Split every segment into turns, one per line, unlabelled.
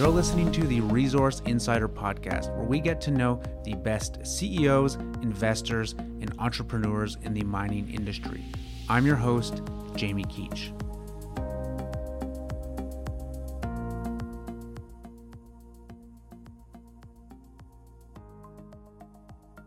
You're listening to the Resource Insider Podcast, where we get to know the best CEOs, investors, and entrepreneurs in the mining industry. I'm your host, Jamie Keech.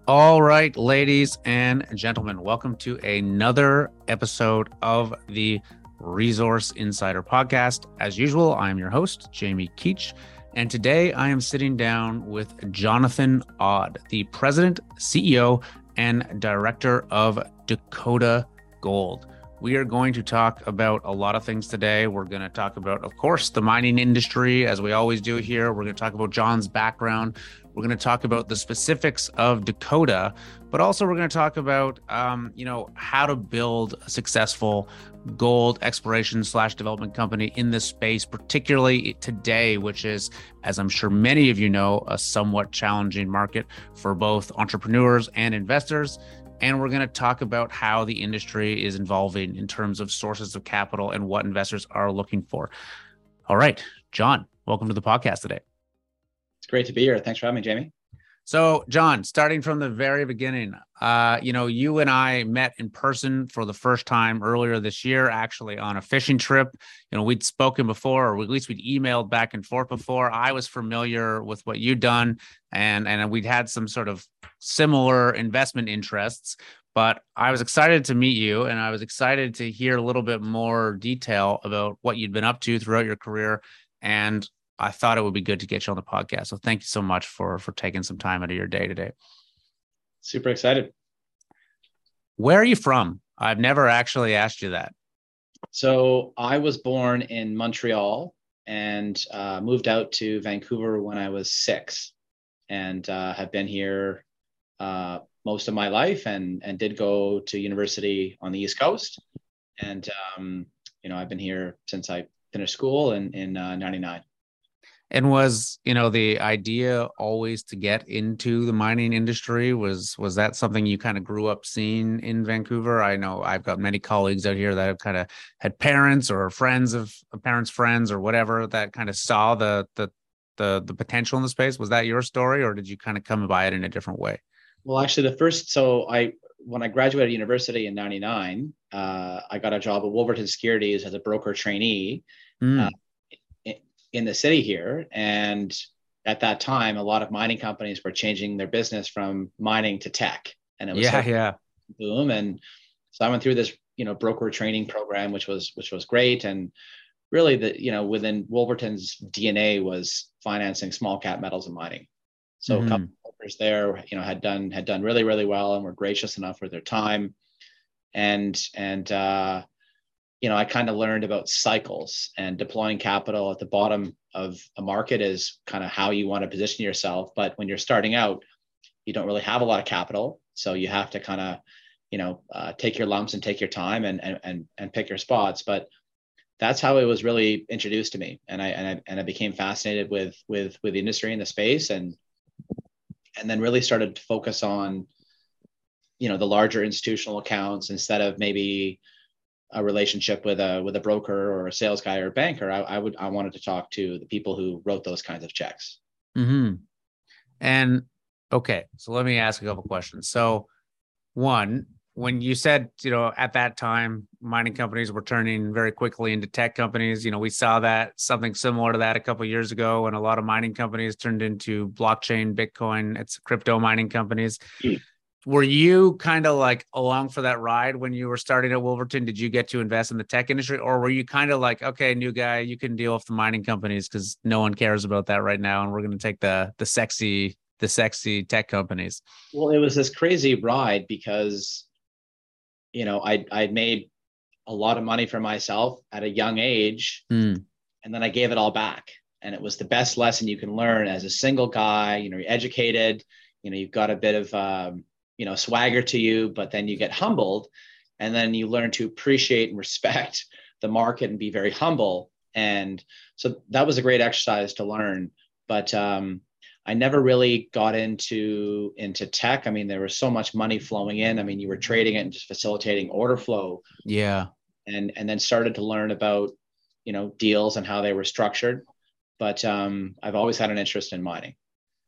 All right, ladies and gentlemen, welcome to another episode of the Resource Insider Podcast. As usual, I am your host, Jamie Keech, and today I am sitting down with Jonathan Awde, the president, CEO, and director of Dakota Gold. We are going to talk about a lot of things today. We're going to talk about, of course, the mining industry, as we always do here. We're going to talk about John's background. We're going to talk about the specifics of Dakota, but also we're going to talk about, um, you know, how to build a successful gold exploration slash development company in this space, particularly today, which is, as I'm sure many of you know, a somewhat challenging market for both entrepreneurs and investors. And we're going to talk about how the industry is evolving in terms of sources of capital and what investors are looking for. All right, John, welcome to the podcast today.
It's great to be here. Thanks for having me, Jamie.
So, John, starting from the very beginning, uh, you know, you and I met in person for the first time earlier this year, actually on a fishing trip. You know, we'd spoken before, or at least we'd emailed back and forth before. I was familiar with what you'd done, and and we'd had some sort of similar investment interests. But I was excited to meet you, and I was excited to hear a little bit more detail about what you'd been up to throughout your career and I thought it would be good to get you on the podcast. So thank you so much for for taking some time out of your day today.
Super excited.
Where are you from? I've never actually asked you that.
So I was born in Montreal and uh, moved out to Vancouver when I was six, and uh, have been here uh, most of my life, and and did go to university on the East Coast, and um, you know I've been here since I finished school in in '99.
And was you know the idea always to get into the mining industry was was that something you kind of grew up seeing in vancouver? I know i've got many colleagues out here that have kind of had parents or friends of parents friends or whatever that kind of saw the the the the potential in the space. Was that your story or did you kind of come by it in a different way?
Well actually the first so i when i graduated university in 99 uh, i got a job at wolverton securities as a broker trainee. Mm. uh, in the city here. And at that time, a lot of mining companies were changing their business from mining to tech. And it was
yeah, yeah.
boom. And so I went through this, you know, broker training program, which was which was great. And really the, you know, within Wolverton's DNA was financing small cap metals and mining. So mm-hmm. a couple of brokers there, you know, had done had done really, really well and were gracious enough with their time. And and uh you know, I kind of learned about cycles and deploying capital at the bottom of a market is kind of how you want to position yourself. But when you're starting out, you don't really have a lot of capital, so you have to kind of, you know, uh, take your lumps and take your time and and and and pick your spots. But that's how it was really introduced to me, and I and I and I became fascinated with with with the industry and the space, and and then really started to focus on, you know, the larger institutional accounts instead of maybe a relationship with a with a broker or a sales guy or a banker, I, I would I wanted to talk to the people who wrote those kinds of checks.
Hmm. And okay, so let me ask a couple questions. So, one, when you said you know at that time mining companies were turning very quickly into tech companies, you know we saw that something similar to that a couple years ago, when a lot of mining companies turned into blockchain, Bitcoin, it's crypto mining companies. Mm were you kind of like along for that ride when you were starting at Wolverton? Did you get to invest in the tech industry, or were you kind of like, okay, new guy, you can deal with the mining companies because no one cares about that right now, and we're going to take the the sexy the sexy tech companies?
Well, it was this crazy ride because, you know, I I made a lot of money for myself at a young age, mm. and then I gave it all back, and it was the best lesson you can learn as a single guy. You know, you're educated. You know, you've got a bit of um, you know swagger to you but then you get humbled and then you learn to appreciate and respect the market and be very humble. And so that was a great exercise to learn. But um, i never really got into into tech. I mean there was so much money flowing in. I mean you were trading it and just facilitating order flow.
Yeah.
And and then started to learn about you know deals and how they were structured. But um, I've always had an interest in mining.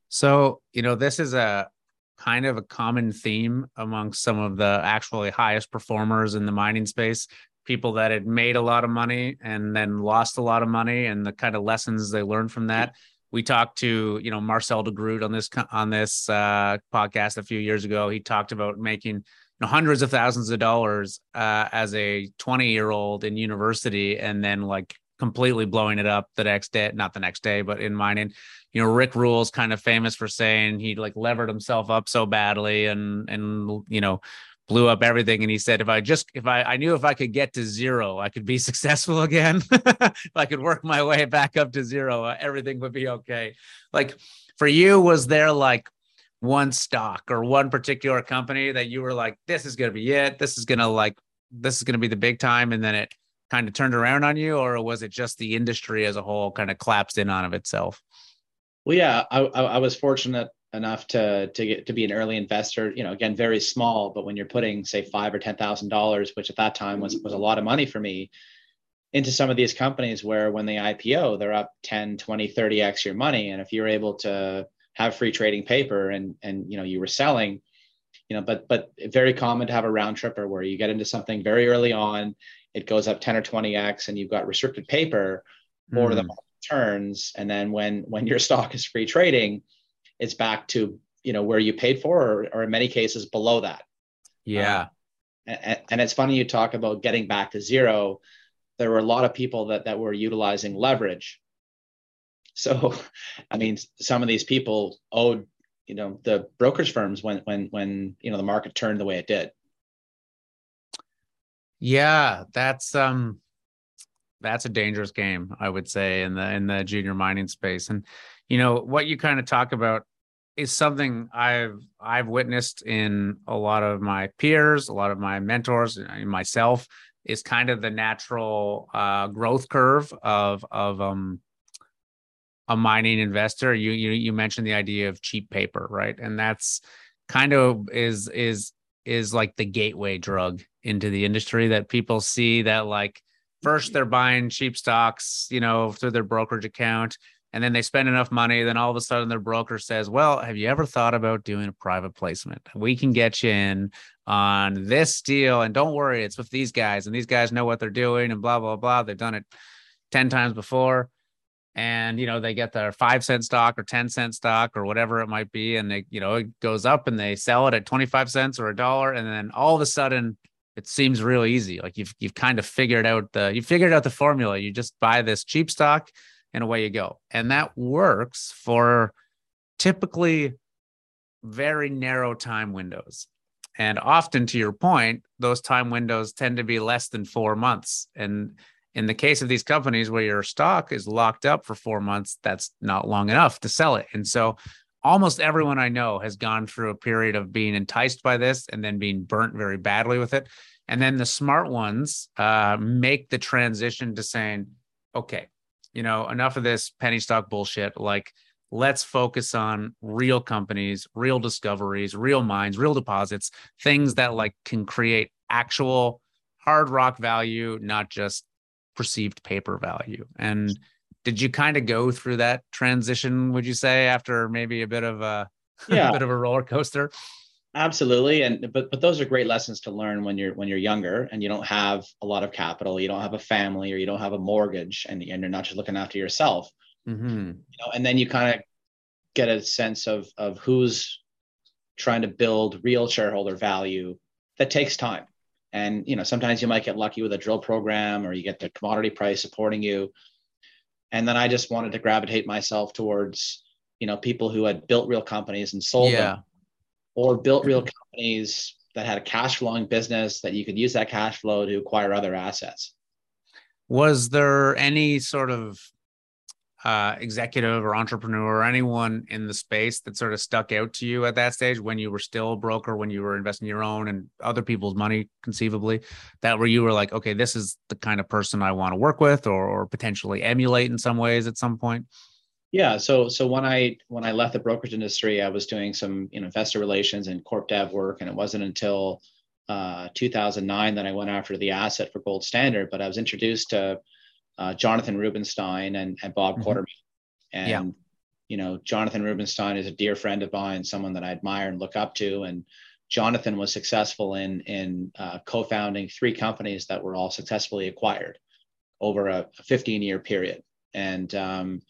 So, you know, this is a kind of a common theme among some of the actually highest performers in the mining space people that had made a lot of money and then lost a lot of money and the kind of lessons they learned from that. We talked to you know marcel de groot on this on this uh, podcast a few years ago. He talked about making you know, hundreds of thousands of dollars uh, as a 20 year old in university and then like completely blowing it up the next day not the next day but in mining you know rick rule's kind of famous for saying he like levered himself up so badly and and you know blew up everything. And he said if i just if i i knew if i could get to zero i could be successful again. If i could work my way back up to zero uh, everything would be okay. Like for you was there like one stock or one particular company that you were like this is going to be it. This is going to like this is going to be the big time and then it kind of turned around on you or was it just the industry as a whole kind of collapsed in on of itself?
Well yeah i, I was fortunate enough to to get to be an early investor you know again very small but when you're putting say five or ten thousand dollars which at that time was was a lot of money for me into some of these companies where when they ipo they're up 10 20 30x your money. And if you're able to have free trading paper and and you know you were selling you know but but very common to have a round tripper where you get into something very early on it goes up 10 or 20x and you've got restricted paper or mm. the turns. And then when when your stock is free trading it's back to you know where you paid for or, or in many cases below that.
Yeah.
Uh, and, and it's funny you talk about getting back to zero. There were a lot of people that that were utilizing leverage. So i mean some of these people owed you know the brokerage firms when when when you know the market turned the way it did
yeah that's um that's a dangerous game i would say in the in the junior mining space and you know what you kind of talk about is something I've I've witnessed in a lot of my peers, a lot of my mentors, myself is kind of the natural uh, growth curve of of um, a mining investor. You you you mentioned the idea of cheap paper, right? And that's kind of is is is like the gateway drug into the industry that people see that like first they're buying cheap stocks, you know, through their brokerage account and then they spend enough money then all of a sudden their broker says well have you ever thought about doing a private placement? We can get you in on this deal and don't worry it's with these guys and these guys know what they're doing and blah blah blah. They've done it 10 times before and you know they get their five cent stock or 10 cent stock or whatever it might be and they you know it goes up and they sell it at 25 cents or a dollar and then all of a sudden it seems real easy like you've you've kind of figured out the you figured out the formula you just buy this cheap stock and away you go. And that works for typically very narrow time windows. And often, to your point, those time windows tend to be less than four months. And in the case of these companies where your stock is locked up for four months, that's not long enough to sell it. And so, almost everyone I know has gone through a period of being enticed by this and then being burnt very badly with it. And then the smart ones uh, make the transition to saying, okay, you know, enough of this penny stock bullshit. Like, let's focus on real companies, real discoveries, real mines, real deposits, things that like can create actual hard rock value, not just perceived paper value. And did you kind of go through that transition, would you say, after maybe a bit of a, yeah. a bit of a roller coaster?
absolutely and but but those are great lessons to learn when you're when you're younger and you don't have a lot of capital you don't have a family or you don't have a mortgage and, and you're not just looking after yourself mm-hmm. you know and then you kind of get a sense of of who's trying to build real shareholder value that takes time and you know sometimes you might get lucky with a drill program or you get the commodity price supporting you and then i just wanted to gravitate myself towards you know people who had built real companies and sold yeah. them or built real mm-hmm. companies that had a cash flowing business that you could use that cash flow to acquire other assets.
Was there any sort of uh, executive or entrepreneur or anyone in the space that sort of stuck out to you at that stage when you were still a broker, when you were investing your own and other people's money, conceivably, that where you were like, okay, this is the kind of person I want to work with or, or potentially emulate in some ways at some point?
Yeah. So so when I when I left the brokerage industry, I was doing some you know investor relations and corp dev work, and it wasn't until uh, 2009 that I went after the asset for Gold Standard. But I was introduced to uh, Jonathan Rubenstein and, and Bob mm-hmm. Quartermain, And
Yeah.
you know, Jonathan Rubenstein is a dear friend of mine, someone that I admire and look up to. And Jonathan was successful in in uh, co-founding three companies that were all successfully acquired over a 15 year period. And um,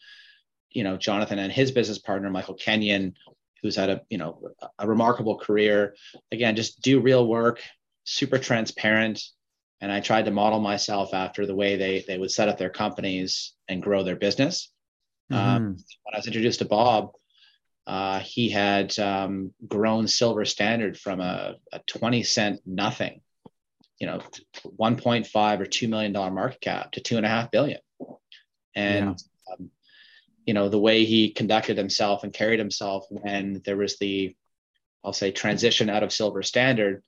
you know, Jonathan and his business partner Michael Kenyon, who's had a you know a remarkable career. Again, just do real work, super transparent. And I tried to model myself after the way they they would set up their companies and grow their business. Um,
Mhm.
when I was introduced to Bob, uh, he had um, grown Silver Standard from a, a 20 cent nothing, you know, 1.5 or $2 million market cap to two and a half billion. And, um, you know, the way he conducted himself and carried himself when there was the, I'll say, transition out of Silver Standard,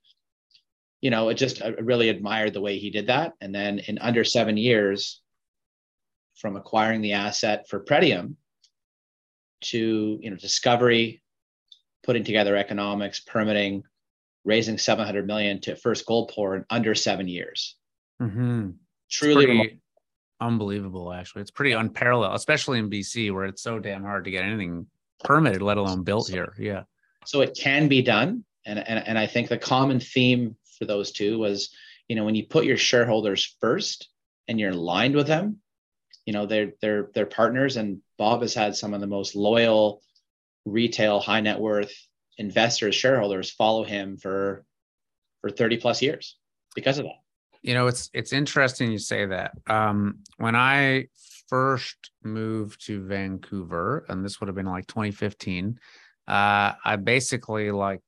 you know, it just, I really admired the way he did that. And then in under seven years, from acquiring the asset for Pretium to you know discovery, putting together economics, permitting, raising 700 million to first gold pour in under seven years.
Mhm.
Truly,
unbelievable actually it's pretty unparalleled especially in bc where it's so damn hard to get anything permitted let alone built here yeah
so it can be done, and, and and I think the common theme for those two was, you know, when you put your shareholders first and you're aligned with them, you know, they're they're they're partners, and Bob has had some of the most loyal retail high net worth investors shareholders follow him for for 30 plus years because of that.
You know it's it's interesting you say that. Um when i first moved to vancouver and this would have been like 2015 uh i basically like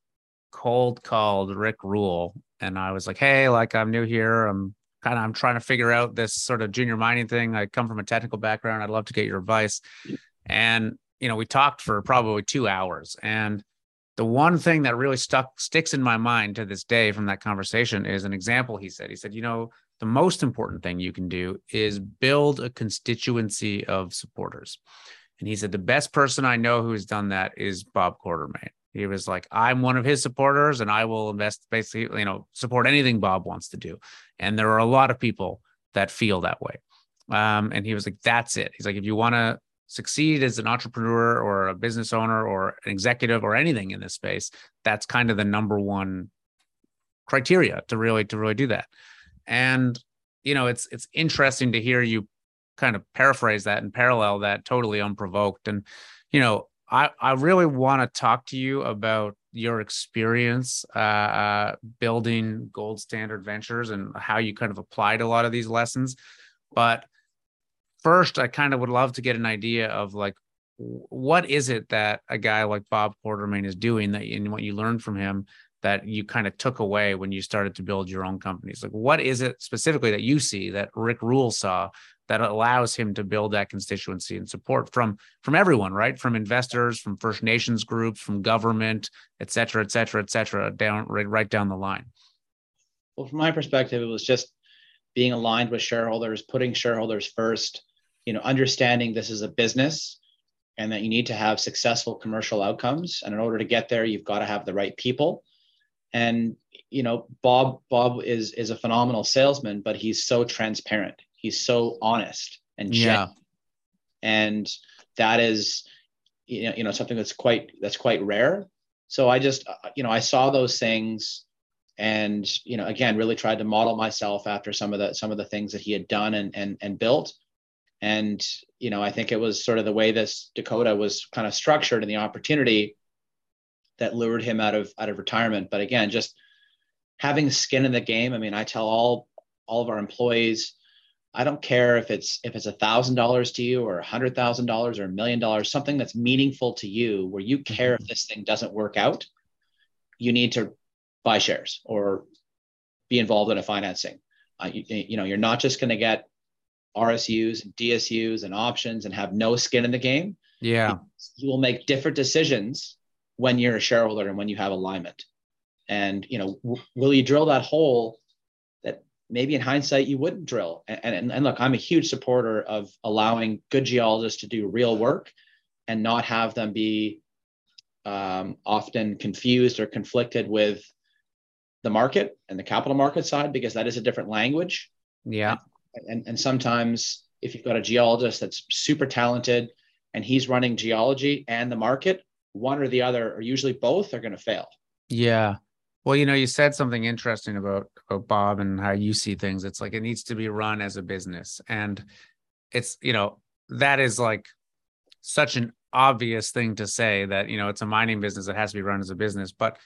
cold called rick rule and i was like hey like i'm new here. I'm kind of i'm trying to figure out this sort of junior mining thing. I come from a technical background. I'd love to get your advice. And you know we talked for probably two hours. And the one thing that really stuck sticks in my mind to this day from that conversation is an example he said. He said you know the most important thing you can do is build a constituency of supporters. And he said the best person i know who has done that is bob quartermain he was like i'm one of his supporters and i will invest basically you know support anything bob wants to do. And there are a lot of people that feel that way. Um, and he was like that's it. He's like if you want to succeed as an entrepreneur or a business owner or an executive or anything in this space that's kind of the number one criteria to really to really do that. And you know it's it's interesting to hear you kind of paraphrase that and parallel that totally unprovoked. And you know i i really want to talk to you about your experience uh, uh building gold standard ventures and how you kind of applied a lot of these lessons. But first i kind of would love to get an idea of like what is it that a guy like bob quartermain is doing that and what you learned from him that you kind of took away when you started to build your own companies? Like what is it specifically that you see that rick rule saw that allows him to build that constituency and support from from everyone right? From investors from first nations groups from government et cetera et cetera et cetera down right, right down the line.
Well from my perspective it was just being aligned with shareholders putting shareholders first you know understanding this is a business and that you need to have successful commercial outcomes. And in order to get there you've got to have the right people. And you know bob bob is is a phenomenal salesman but he's so transparent he's so honest and
yeah.
and that is you know, you know something that's quite that's quite rare. So i just uh, you know i saw those things and you know again really tried to model myself after some of the some of the things that he had done and and, and built. And you know i think it was sort of the way this dakota was kind of structured and the opportunity that lured him out of out of retirement. But again just having skin in the game i mean i tell all all of our employees i don't care if it's if it's a thousand dollars to you or a hundred thousand dollars or a million dollars something that's meaningful to you where you care if this thing doesn't work out you need to buy shares or be involved in a financing. Uh, you, you know you're not just going to get rsus and dsus and options and have no skin in the game.
Yeah.
You will make different decisions when you're a shareholder and when you have alignment. And you know w- will you drill that hole maybe in hindsight you wouldn't drill and, and, and look i'm a huge supporter of allowing good geologists to do real work and not have them be um, often confused or conflicted with the market and the capital market side because that is a different language
yeah
and, and sometimes if you've got a geologist that's super talented and he's running geology and the market, one or the other, or usually both, are going to fail.
Yeah. Well, you know, you said something interesting about, about Bob and how you see things. It's like it needs to be run as a business. And it's, you know, that is like such an obvious thing to say that, you know, it's a mining business that has to be run as a business. But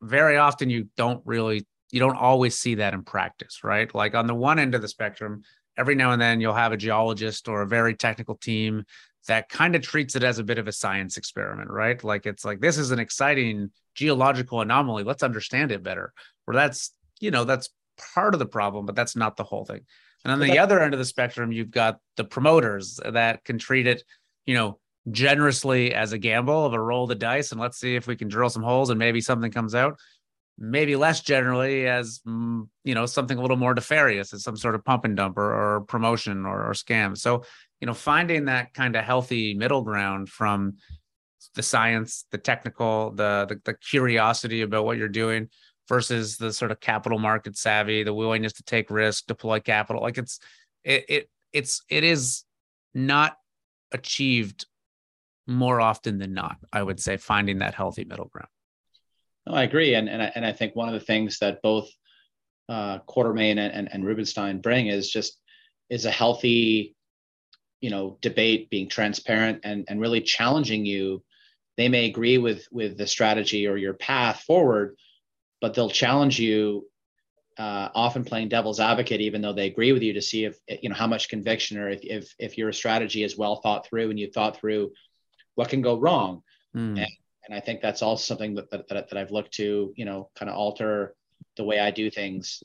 very often you don't really, you don't always see that in practice, right? Like on the one end of the spectrum, every now and then you'll have a geologist or a very technical team that kind of treats it as a bit of a science experiment, right? Like it's like this is an exciting geological anomaly. Let's understand it better. Where that's, you know, that's part of the problem, but that's not the whole thing. And on the other end of the spectrum, you've got the promoters that can treat it, you know, generously as a gamble of a roll of the dice and let's see if we can drill some holes and maybe something comes out maybe less generally as mm, you know something a little more nefarious as some sort of pump and dump or, or promotion or, or scam so you know finding that kind of healthy middle ground from the science the technical the, the the curiosity about what you're doing versus the sort of capital market savvy the willingness to take risk deploy capital. Like it's it, it it's it is not achieved more often than not i would say finding that healthy middle ground.
No, I agree, and and I, and I think one of the things that both uh, Quartermain and, and, and Rubenstein bring is just is a healthy, you know, debate, being transparent and and really challenging you. They may agree with with the strategy or your path forward, but they'll challenge you. Uh, often playing devil's advocate, even though they agree with you, to see if you know how much conviction or if if, if your strategy is well thought through and you thought through what can go wrong. Mm. And, and I think that's also something that, that, that I've looked to, you know, kind of alter the way I do things.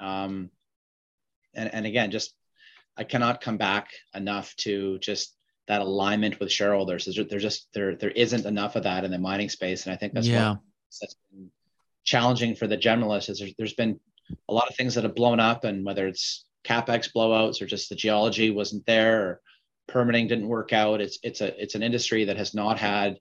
Um, and, and again, just, I cannot come back enough to just that alignment with shareholders. There's, there's just, there, there isn't enough of that in the mining space. And I think that's yeah. what that's been challenging for the generalists is there's, there's been a lot of things that have blown up and whether it's capex blowouts or just the geology wasn't there or permitting didn't work out. It's, it's a, it's an industry that has not had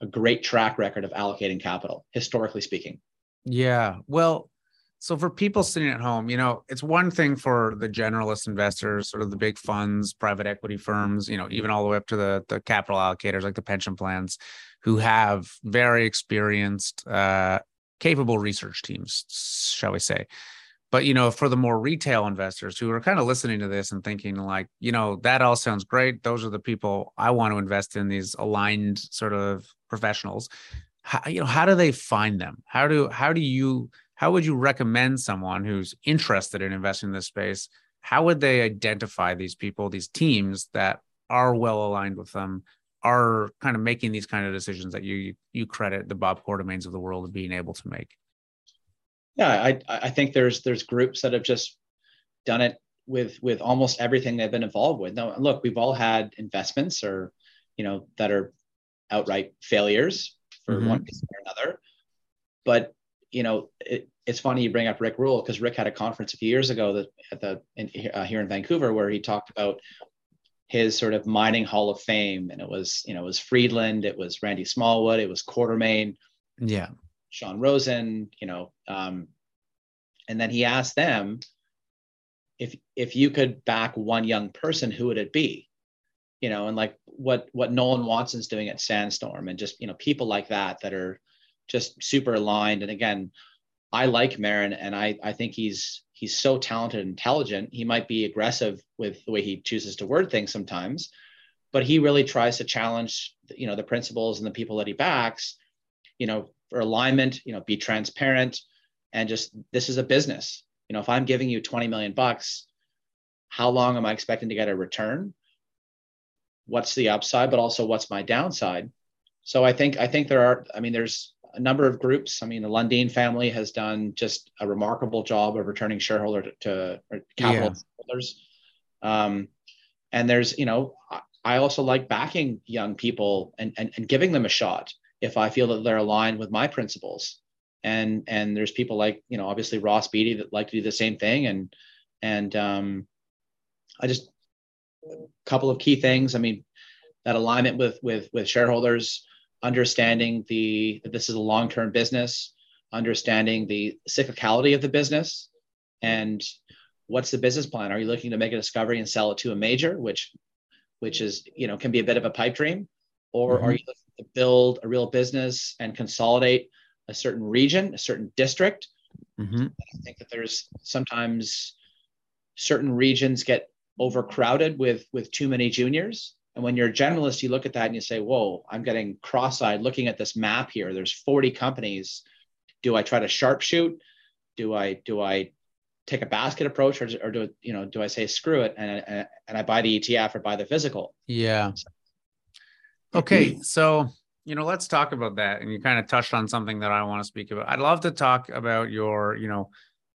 a great track record of allocating capital, historically speaking.
Yeah. Well, so for people sitting at home, you know, it's one thing for the generalist investors, sort of the big funds, private equity firms, you know, even all the way up to the the capital allocators like the pension plans, who have very experienced, uh, capable research teams, shall we say. But you know, for the more retail investors who are kind of listening to this and thinking like, you know, that all sounds great. Those are the people I want to invest in. These aligned sort of professionals. How, you know, how do they find them? How do how do you how would you recommend someone who's interested in investing in this space? How would they identify these people, these teams that are well aligned with them, are kind of making these kind of decisions that you you credit the Bob Quartermains of the world of being able to make?
Yeah, I I think there's there's groups that have just done it with with almost everything they've been involved with. Now, look, we've all had investments or you know that are outright failures for mm-hmm. one reason or another. But you know, it, it's funny you bring up Rick Rule because Rick had a conference a few years ago that at the in, uh, here in Vancouver where he talked about his sort of mining hall of fame, and it was you know it was Friedland, it was Randy Smallwood, it was Quartermain,
yeah,
Sean Roosen, you know, um, and then he asked them if if you could back one young person, who would it be? You know, and like what what Nolan Watson's doing at Sandstorm, and just you know people like that that are just super aligned. And again, I like Marin, and I I think he's he's so talented and intelligent. He might be aggressive with the way he chooses to word things sometimes, but he really tries to challenge you know the principles and the people that he backs. You know, for alignment, you know, be transparent, and just this is a business. You know, if I'm giving you 20 million bucks, how long am I expecting to get a return? what's the upside, but also what's my downside. So I think I think there are. I mean, there's a number of groups. I mean, the Lundin family has done just a remarkable job of returning shareholder to, to capital yeah. holders. Um, and there's, you know, I also like backing young people and, and and giving them a shot if I feel that they're aligned with my principles. And and there's people like you know obviously Ross Beaty that like to do the same thing and and um, I just a couple of key things. I mean, that alignment with with with shareholders, understanding the that this is a long term business, understanding the cyclicality of the business, and what's the business plan? Are you looking to make a discovery and sell it to a major, which which is you know can be a bit of a pipe dream, or mm-hmm. are you looking to build a real business and consolidate a certain region, a certain district? Mm-hmm. I think that there's sometimes certain regions get overcrowded with with too many juniors. And when you're a generalist, you look at that and you say, "Whoa, I'm getting cross-eyed looking at this map here. There's 40 companies. Do I try to sharpshoot? Do I do I take a basket approach, or, or do you know do I say screw it and and, and I buy the ETF or buy the physical?"
Yeah. Okay, so you know, let's talk about that. And you kind of touched on something that I want to speak about. I'd love to talk about your, you know,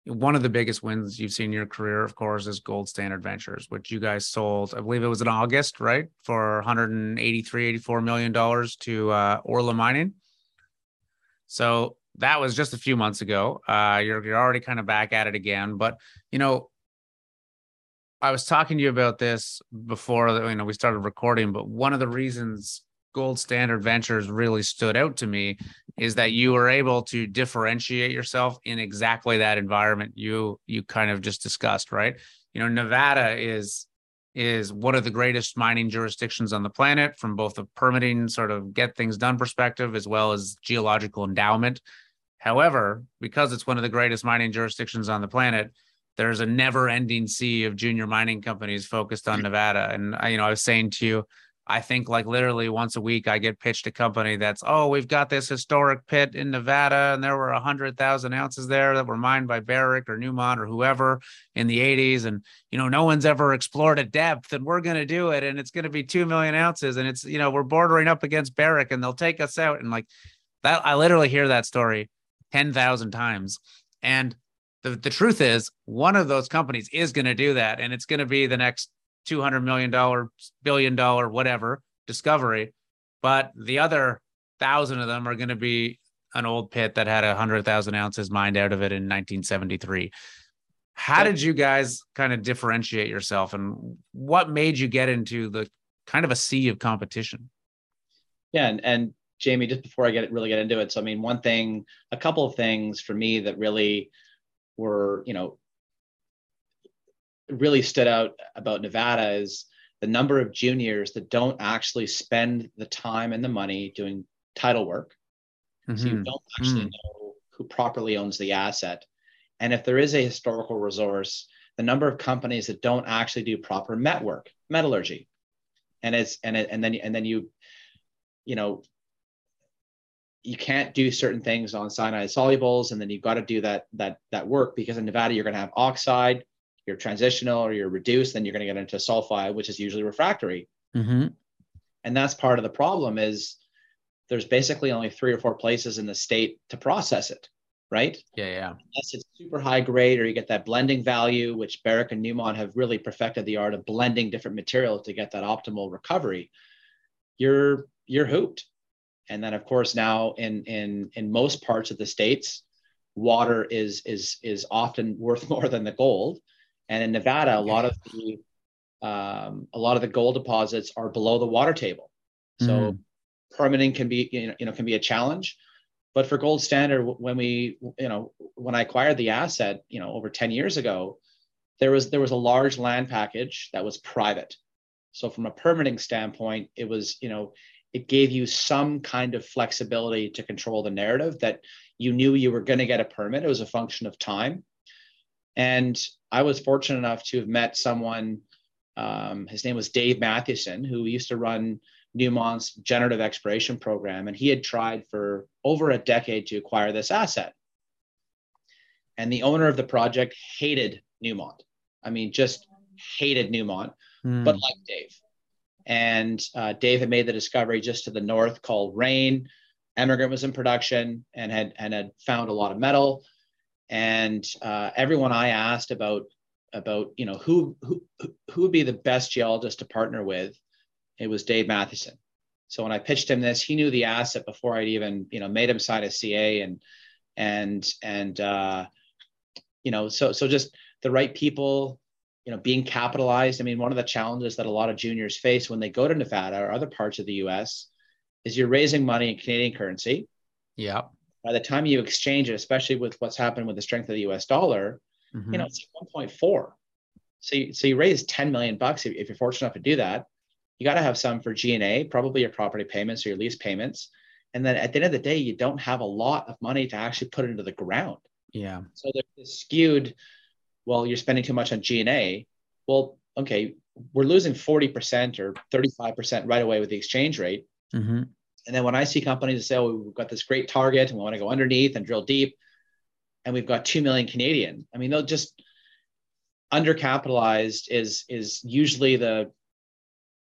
one of the biggest wins you've seen in your career, of course, is Gold Standard Ventures, which you guys sold, I believe it was in August, right? For 183, 84 million dollars to uh, Orla Mining. So that was just a few months ago. Uh, you're you're already kind of back at it again, but you know, I was talking to you about this before you know we started recording. But one of the reasons Gold Standard Ventures really stood out to me is that you were able to differentiate yourself in exactly that environment you you kind of just discussed, right? You know, Nevada is is one of the greatest mining jurisdictions on the planet from both a permitting sort of get things done perspective as well as geological endowment. However, because it's one of the greatest mining jurisdictions on the planet, there's a never-ending sea of junior mining companies focused on mm. Nevada. And you know, I was saying to you, I think like literally once a week I get pitched a company that's oh we've got this historic pit in Nevada and there were a hundred thousand ounces there that were mined by Barrick or Newmont or whoever in the 80s and you know no one's ever explored at depth and we're to do it and it's to be two million ounces and it's you know we're bordering up against Barrick and they'll take us out and like that I literally hear that story ten thousand times and the, the truth is one of those companies is going to do that and it's going to be the next 200 million dollar billion dollar whatever discovery but the other thousand of them are going to be an old pit that had a hundred thousand ounces mined out of it in 1973 how did you guys kind of differentiate yourself and what made you get into the kind of a sea of competition?
Yeah and, and jamie just before i get really get into it so i mean one thing a couple of things for me that really were you know really stood out about Nevada is the number of juniors that don't actually spend the time and the money doing title work. Mm-hmm. So you mm-hmm. don't actually mm. know who properly owns the asset. And if there is a historical resource, the number of companies that don't actually do proper met work, metallurgy, and it's and it, and then and then you, you know, you can't do certain things on cyanide solubles, and then you've got to do that that that work because in Nevada you're going to have oxide, you're transitional or you're reduced, then you're going to get into sulfide, which is usually refractory. Mm-hmm. And that's part of the problem is there's basically only three or four places in the state to process it, right?
Yeah, yeah.
Unless it's super high grade or you get that blending value, which Barrick and Newmont have really perfected the art of blending different materials to get that optimal recovery, you're you're hooped. And then of course now in in in most parts of the states, water is is is often worth more than the gold. And in Nevada, a lot of the um, a lot of the gold deposits are below the water table, so mm. permitting can be you know, you know can be a challenge. But for Gold Standard, when we you know when I acquired the asset, you know over ten years ago, there was there was a large land package that was private. So from a permitting standpoint, it was you know it gave you some kind of flexibility to control the narrative that you knew you were going to get a permit. It was a function of time. And I was fortunate enough to have met someone. Um, his name was Dave Mathewson, who used to run Newmont's generative exploration program, and he had tried for over a decade to acquire this asset. And the owner of the project hated Newmont. I mean, just hated Newmont, mm. but liked Dave. And uh, Dave had made the discovery just to the north called Rain. Emigrant was in production and had and had found a lot of metal and uh, everyone I asked about about you know who who who would be the best geologist to partner with, it was Dave Mathewson. So when I pitched him this, he knew the asset before I'd even you know made him sign a CA and and and uh, you know so so just the right people you know being capitalized. I mean one of the challenges that a lot of juniors face when they go to Nevada or other parts of the U.S. is you're raising money in Canadian currency.
Yeah
by the time you exchange it, especially with what's happened with the strength of the US dollar, mm-hmm. you know, it's 1.4. So you, so you raise 10 million bucks if, if, you're fortunate enough to do that. you got to have some for G&A, probably your property payments or your lease payments. And then at the end of the day, you don't have a lot of money to actually put into the ground.
Yeah.
So they're skewed. Well, you're spending too much on G&A. Well, okay, we're losing 40% or 35% right away with the exchange rate.
Mm-hmm.
And then when I see companies say, oh, we've got this great target and we want to go underneath and drill deep, and we've got 2 million Canadian, I mean, they'll just undercapitalized is is usually the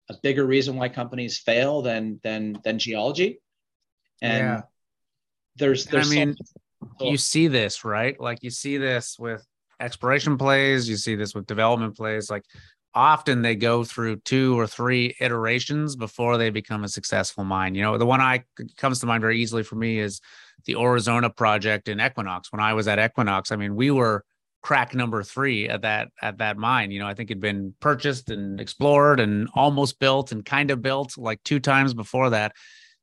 a bigger reason why companies fail than than than geology. And yeah. there's there's
I mean so, you see this, right? Like you see this with exploration plays, you see this with development plays. Like often they go through two or three iterations before they become a successful mine. You know, the one I comes to mind very easily for me is the Aurizona project in Equinox. When I was at Equinox, I mean, we were crack number three at that at that mine. You know, I think it'd been purchased and explored and almost built and kind of built like two times before that.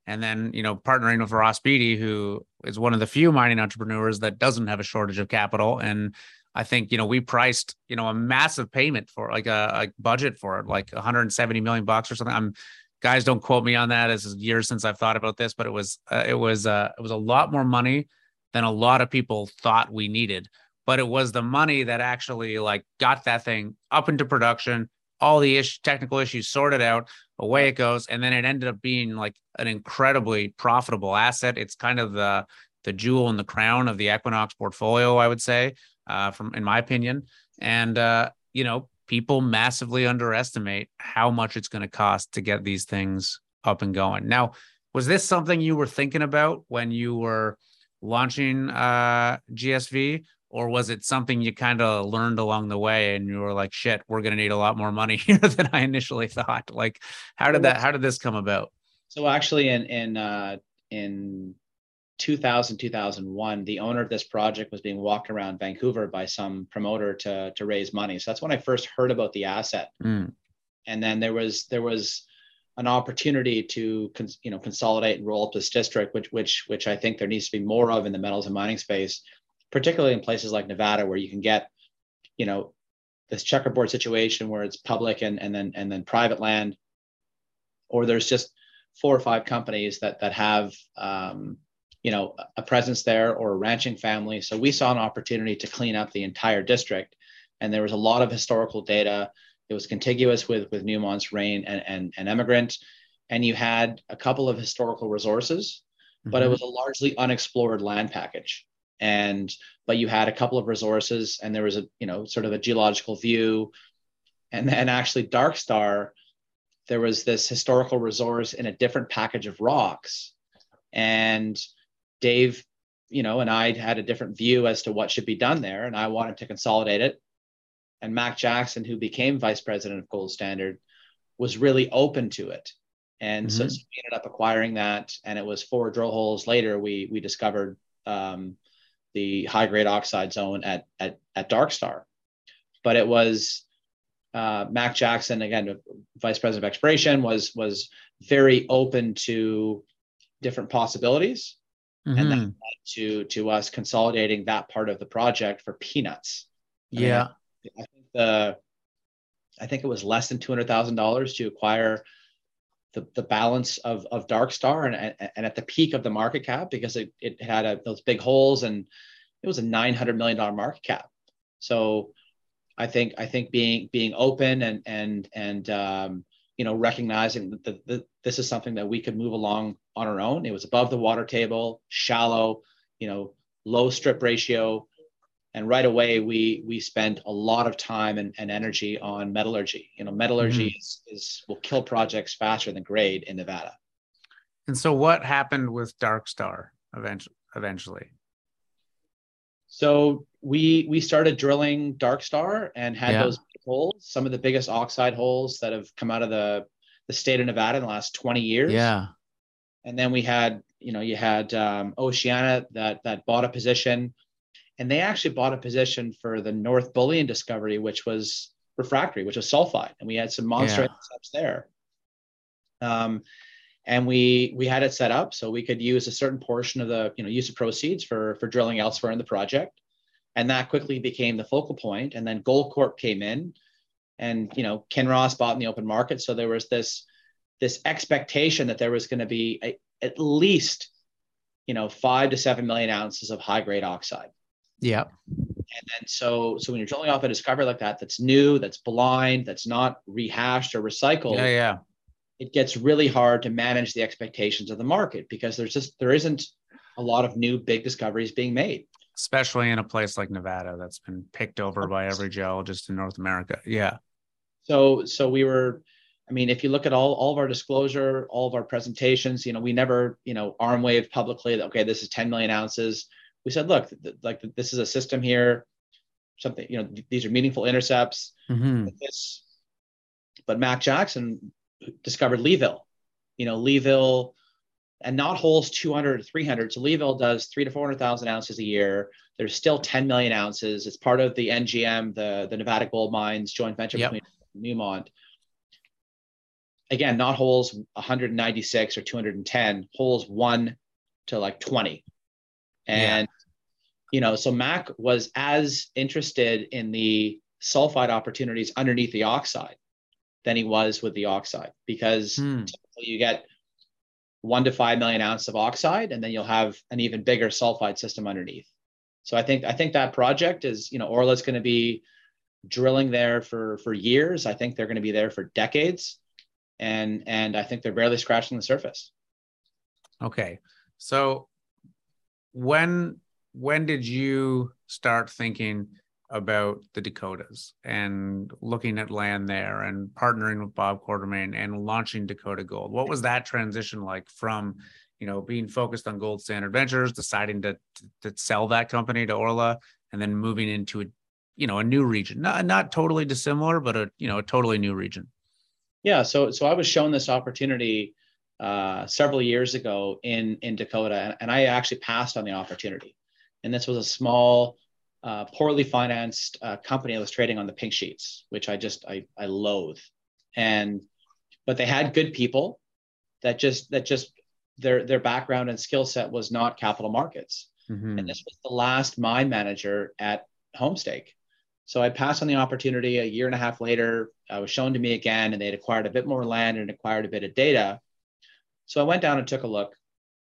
And then, you know, partnering with Ross Beaty, who is one of the few mining entrepreneurs that doesn't have a shortage of capital. And I think, you know, we priced, you know, a massive payment for like a, a budget for it, like 170 million bucks or something. I'm guys, don't quote me on that. Is years since I've thought about this, but it was, uh, it was, uh, it was a lot more money than a lot of people thought we needed. But it was the money that actually like got that thing up into production, all the ish, technical issues sorted out, away it goes, and then it ended up being like an incredibly profitable asset. It's kind of the the jewel in the crown of the Equinox portfolio, I would say, uh, from in my opinion. And uh, you know, people massively underestimate how much it's going to cost to get these things up and going. Now, was this something you were thinking about when you were launching uh, GSV, or was it something you kind of learned along the way and you were like shit we're going to need a lot more money here than i initially thought like how did that how did this come about
so actually in in uh in 2000 2001 the owner of this project was being walked around vancouver by some promoter to to raise money. So that's when i first heard about the asset.
Mm.
and then there was there was an opportunity to you know consolidate and roll up this district which which which i think there needs to be more of in the metals and mining space particularly in places like Nevada, where you can get, you know, this checkerboard situation where it's public and, and then and then private land, or there's just four or five companies that that have um, you know a presence there or a ranching family. So we saw an opportunity to clean up the entire district, and there was a lot of historical data. It was contiguous with with Newmont's Rain and and, and Emigrant, and you had a couple of historical resources, mm-hmm. but it mm-hmm. was a largely unexplored land package and but you had a couple of resources and there was a you know sort of a geological view and then actually dark star there was this historical resource in a different package of rocks and dave you know and i had a different view as to what should be done there and i wanted to consolidate it and mac jackson who became vice president of gold standard was really open to it and mm-hmm. so, so, we ended up acquiring that and it was four drill holes later we we discovered um, the high grade oxide zone at, at, at Dark Star. But it was uh, Mac Jackson, again, vice president of exploration, was, was very open to different possibilities. Mm-hmm. And that led to, to us consolidating that part of the project for peanuts.
I yeah.
Mean, I, I think the, I think it was less than $200,000 to acquire the, the balance of, of Dark Star and, and at the peak of the market cap because it, it had a, those big holes and it was a $900 million market cap. So I think, I think being, being open and, and, and, um, you know, recognizing that the, the, this is something that we could move along on our own. It was above the water table, shallow, you know, low strip ratio, and right away we we spend a lot of time and, and energy on metallurgy you know metallurgy mm-hmm. is, is will kill projects faster than grade in nevada
and so what happened with dark star eventually eventually
so we we started drilling dark star and had yeah. those holes some of the biggest oxide holes that have come out of the the state of nevada in the last 20 years
yeah
and then we had you know you had um, oceana that that bought a position and they actually bought a position for the North Bullion discovery, which was refractory, which was sulfide, and we had some monster yeah. intercepts there. Um, and we we had it set up so we could use a certain portion of the you know use of proceeds for for drilling elsewhere in the project, and that quickly became the focal point. And then Goldcorp came in, and you know Kinross bought in the open market, so there was this this expectation that there was going to be a, at least you know five to seven million ounces of high grade oxide.
Yeah.
And then so so when you're drilling off a discovery like that, that's new, that's blind, that's not rehashed or recycled.
Yeah, yeah.
It gets really hard to manage the expectations of the market because there's just there isn't a lot of new big discoveries being made.
Especially in a place like Nevada that's been picked over by every geologist in North America. Yeah.
So so we were I mean, if you look at all, all of our disclosure, all of our presentations, you know, we never, you know, arm wave publicly that, okay, this is 10 million ounces. We said, look, th- like this is a system here, something, you know, th- these are meaningful intercepts.
Mm-hmm.
This, but Mac Jackson discovered Leeville, you know, Leeville and not holes 200 or 300. So Leeville does three to 400,000 ounces a year. There's still 10 million ounces. It's part of the NGM, the, the Nevada Gold Mines joint venture
Yep.
between Newmont again, not holes 196 or 210, holes one to like 20. And, you know, so Mac was as interested in the sulfide opportunities underneath the oxide than he was with the oxide because
Hmm.
you get one to five million ounces of oxide and then you'll have an even bigger sulfide system underneath. So I think I think that project is, you know, Orla's going to be drilling there for for years. I think they're going to be there for decades and and I think they're barely scratching the surface.
Okay. So when when did you start thinking about the Dakotas and looking at land there and partnering with Bob Quartermain and launching Dakota Gold? What was that transition like from, you know, being focused on Gold Standard Ventures, deciding to to, to sell that company to Orla, and then moving into a, you know, a new region, not not totally dissimilar, but a you know a totally new region.
Yeah, so so I was shown this opportunity uh, several years ago in in Dakota, and, and I actually passed on the opportunity. And this was a small, uh, poorly financed uh, company that was trading on the pink sheets, which I just I I loathe. And but they had good people that just that just their their background and skill set was not capital markets.
Mhm.
And this was the last mine manager at Homestake. So I passed on the opportunity a year and a half later. I was shown to me again, and they'd acquired a bit more land and acquired a bit of data. So I went down and took a look.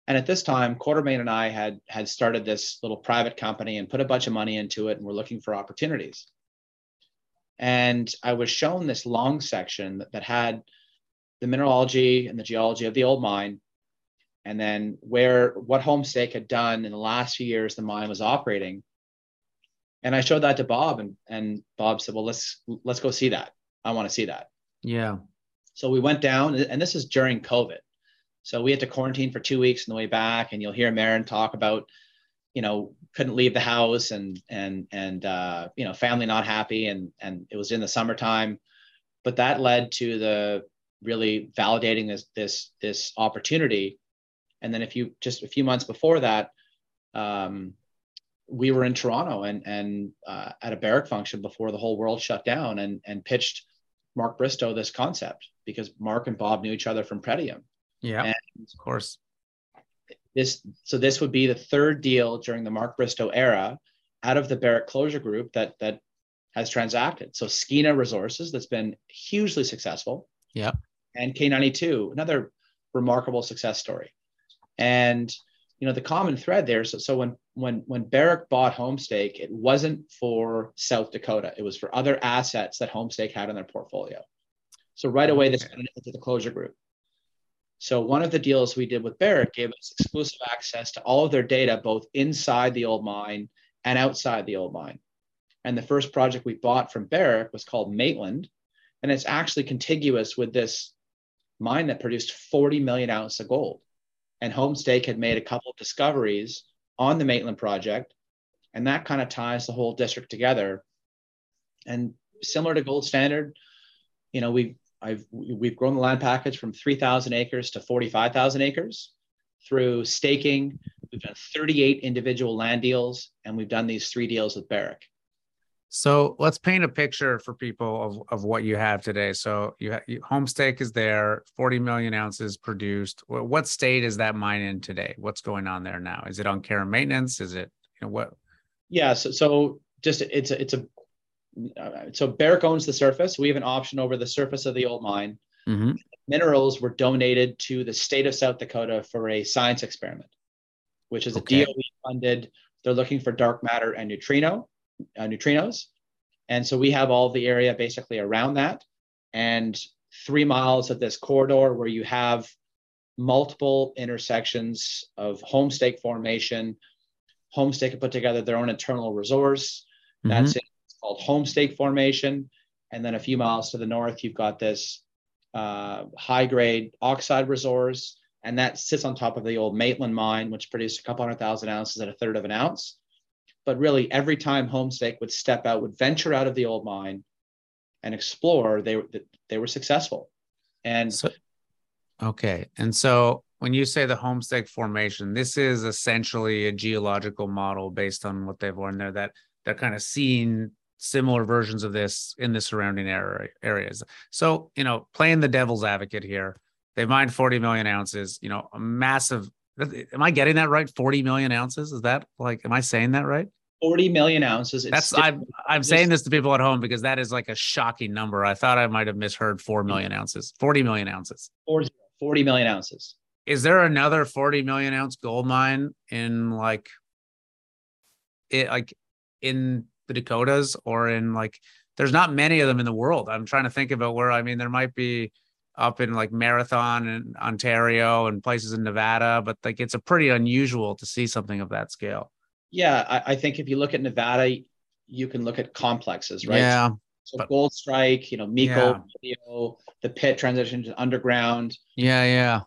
And at this time, Quartermain and I had had started this little private company and put a bunch of money into it, and we're looking for opportunities. And I was shown this long section that, that had the mineralogy and the geology of the old mine, and then where what Homestake had done in the last few years the mine was operating. And I showed that to Bob, and and Bob said, "Well, let's let's go see that. I want to see that."
Yeah.
So we went down, and this is during COVID. So we had to quarantine for two weeks on the way back, and you'll hear Marin talk about, you know, couldn't leave the house, and and and uh, you know, family not happy, and and it was in the summertime, but that led to the really validating this this this opportunity, and then if you just a few months before that, um, we were in Toronto and and uh, at a Barrick function before the whole world shut down, and and pitched Mark Bristow this concept because Mark and Bob knew each other from Pretium
Yeah.
And-
of course.
this so this would be the third deal during the Mark Bristow era out of the Barrick closure group that that has transacted. So Skeena Resources that's been hugely successful.
Yeah,
And K92, another remarkable success story. And you know the common thread there. So so when when when Barrick bought Homestake, it wasn't for South Dakota. It was for other assets that Homestake had in their portfolio. So right away, this went into the closure group. So one of the deals we did with Barrick gave us exclusive access to all of their data, both inside the old mine and outside the old mine. And the first project we bought from Barrick was called Maitland, and it's actually contiguous with this mine that produced 40 million ounces of gold. And Homestake had made a couple of discoveries on the Maitland project, and that kind of ties the whole district together. And similar to Gold Standard, you know, we've I've we've grown the land package from 3,000 acres to 45,000 acres through staking. We've done 38 individual land deals, and we've done these three deals with Barrick.
So let's paint a picture for people of, of what you have today. So you, ha- you Homestake is there, 40 million ounces produced. What, what state is that mine in today? What's going on there now? Is it on care and maintenance? Is it you know what?
Yeah, so, so just it's a it's a uh, so Barrick owns the surface. We have an option over the surface of the old mine.
Mhm.
Minerals were donated to the state of South Dakota for a science experiment, which is okay. a DOE funded. They're looking for dark matter and neutrino, uh, neutrinos, and so we have all the area basically around that, and three miles of this corridor where you have multiple intersections of Homestake formation. Homestake put together their own internal resource. That's mm-hmm. it. It's called Homestake formation. And then a few miles to the north, you've got this uh, high grade oxide resource. And that sits on top of the old Maitland mine, which produced a couple hundred thousand ounces at a third of an ounce. But really, every time Homestake would step out, would venture out of the old mine and explore, they, they were successful. And
so, Okay. And so when you say the Homestake formation, this is essentially a geological model based on what they've learned there that they're kind of seeing similar versions of this in the surrounding area, areas. So, you know, playing the devil's advocate here, they mined 40 million ounces, you know, a massive. Am I getting that right? 40 million ounces? Is that like, am I saying that right?
40 million ounces.
It's That's I'm I'm saying this to people at home because that is like a shocking number. I thought I might have misheard 4 million ounces. 40 million ounces.
40 40 million ounces.
Is there another 40 million ounce gold mine in like it like in the Dakotas or in like there's not many of them in the world. I'm trying to think about where I mean there might be up in like Marathon and Ontario and places in Nevada, but like it's a pretty unusual to see something of that scale.
Yeah, I, I think if you look at Nevada, you can look at complexes, right?
Yeah.
So but, Gold Strike, you know, Meikle, yeah. the pit transition to underground.
Yeah, yeah.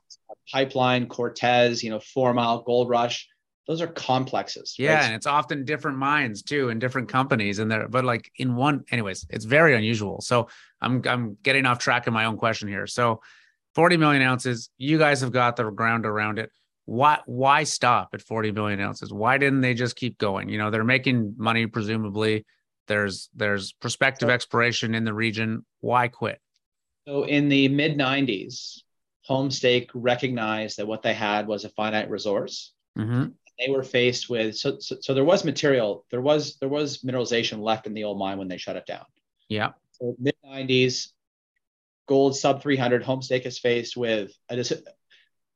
Pipeline, Cortez, you know, Four Mile, Gold Rush. Those are complexes.
Yeah, right? and it's often different mines too, and different companies, and there. But like in one, anyways, it's very unusual. So I'm I'm getting off track in my own question here. So, 40 million ounces. You guys have got the ground around it. Why why stop at 40 million ounces? Why didn't they just keep going? You know, they're making money presumably there's there's prospective exploration in the region. Why quit?
So in the mid 90s, Homestake recognized that what they had was a finite resource. Mm-hmm. They were faced with so, so, so there was material, there was there was mineralization left in the old mine when they shut it down.
Yeah.
So mid 90s, gold sub 300. Homestake is faced with a,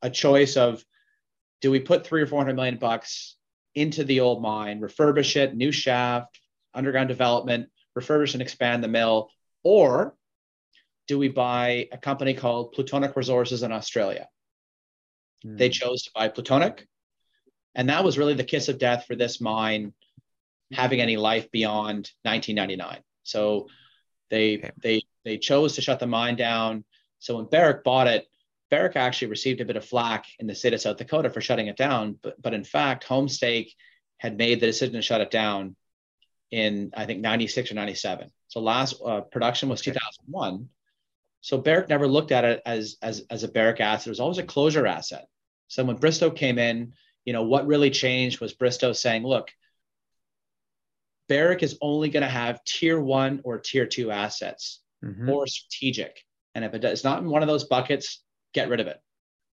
a choice of do we put three or four hundred million bucks into the old mine, refurbish it, new shaft, underground development, refurbish and expand the mill, or do we buy a company called Plutonic Resources in Australia? Mm. They chose to buy Plutonic. And that was really the kiss of death for this mine having any life beyond 1999. So they okay. they they chose to shut the mine down. So when Barrick bought it, Barrick actually received a bit of flack in the state of South Dakota for shutting it down. But but in fact, Homestake had made the decision to shut it down in I think 96 or 97. So last uh, production was 2001. So Barrick never looked at it as, as, as a Barrick asset. It was always a closure asset. So when Bristow came in, you know, what really changed was Bristow saying, look, Barrick is only going to have tier one or tier two assets mm-hmm. or strategic. And if it's not in one of those buckets, get rid of it.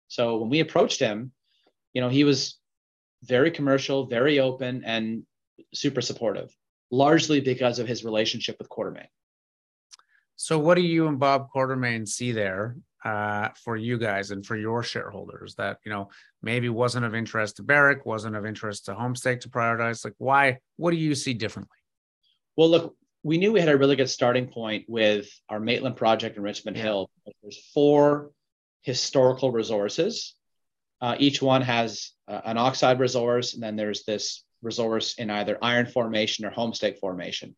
So when we approached him, you know, he was very commercial, very open, and super supportive largely because of his relationship with Quartermain.
So, what do you and Bob Quartermain see there uh, for you guys and for your shareholders that you know maybe wasn't of interest to Barrick, wasn't of interest to Homestake to prioritize? Like, why? What do you see differently?
Well, look, we knew we had a really good starting point with our Maitland project in Richmond yeah. Hill. There's four historical resources. Uh, each one has uh, an oxide resource, and then there's this resource in either iron formation or homestake formation.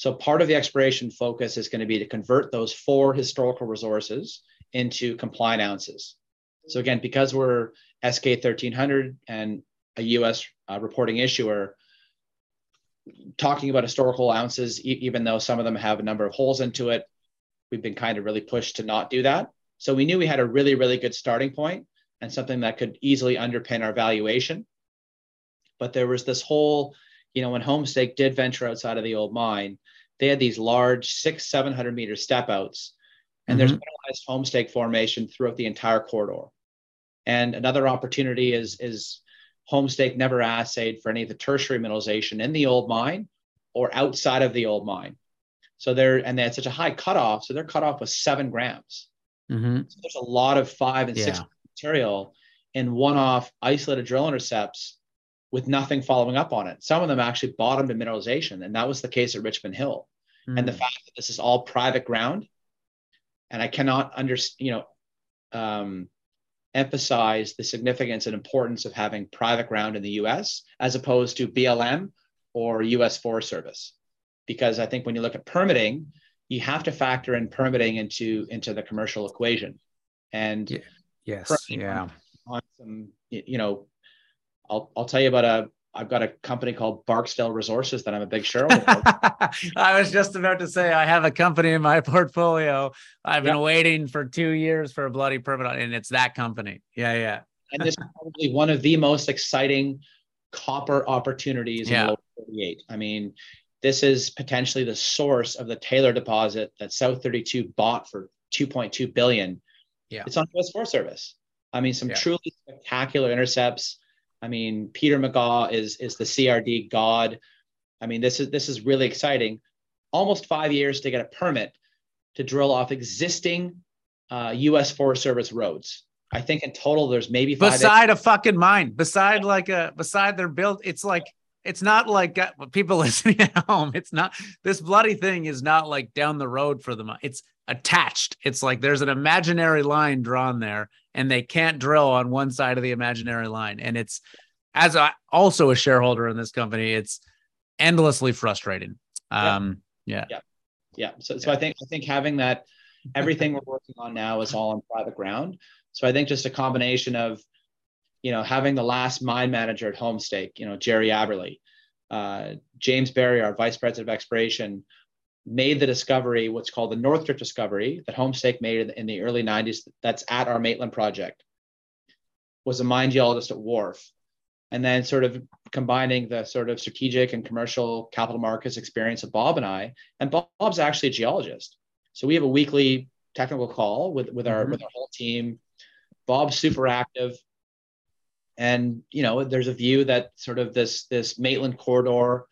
So part of the exploration focus is going to be to convert those four historical resources into compliant ounces. So again, because we're SK 1300 and a US uh, reporting issuer, talking about historical ounces, e- even though some of them have a number of holes into it, we've been kind of really pushed to not do that. So we knew we had a really, really good starting point and something that could easily underpin our valuation. But there was this whole, you know, when Homestake did venture outside of the old mine, they had these large six, 700 meter step outs. And mm-hmm. there's mineralized Homestake formation throughout the entire corridor. And another opportunity is, is Homestake never assayed for any of the tertiary mineralization in the old mine or outside of the old mine. So they're, and they had such a high cutoff. So their cutoff was seven grams. Mm-hmm. So there's a lot of five and yeah. six material in one-off isolated drill intercepts with nothing following up on it. Some of them actually bottomed in mineralization, and that was the case at Richmond Hill. Mm. And the fact that this is all private ground, and I cannot understand, you know, um, emphasize the significance and importance of having private ground in the U.S. as opposed to BLM or U.S. Forest Service, because I think when you look at permitting, you have to factor in permitting into into the commercial equation. And
yeah. yes, yeah,
on, on some you know, I'll I'll tell you about a I've got a company called Barksdale Resources that I'm a big shareholder.
I was just about to say I have a company in my portfolio. I've been waiting for two years for a bloody permit, and it's that company. Yeah, yeah.
and this is probably one of the most exciting copper opportunities yeah. in Lower 48. I mean, this is potentially the source of the Taylor deposit that South 32 bought for 2.2 billion.
Yeah.
It's on US Forest Service. I mean, some yeah. truly spectacular intercepts. I mean, Peter Megaw is is the CRD god. I mean, this is this is really exciting. Almost five years to get a permit to drill off existing uh, U.S. Forest Service roads. I think in total there's maybe five.
beside a fucking mine, beside like a beside their build. It's like it's not like uh, people listening at home. It's not this bloody thing is not like down the road for them. It's attached. It's like there's an imaginary line drawn there, and they can't drill on one side of the imaginary line. And it's as a, also a shareholder in this company, it's endlessly frustrating. Um,
yeah, yeah, yeah. So, so I think I think having that everything we're working on now is all on private ground. So I think just a combination of you know, having the last mine manager at Homestake, you know, Jerry Aberle, uh, James Barry, our vice president of exploration, made the discovery, what's called the North Drift discovery that Homestake made in the early 90s. That's at our Maitland project. Was a mine geologist at Wharf, and then sort of combining the sort of strategic and commercial capital markets experience of Bob and I. And Bob's actually a geologist, so we have a weekly technical call with with our mm-hmm. with our whole team. Bob's super active and you know there's a view that sort of this this Maitland corridor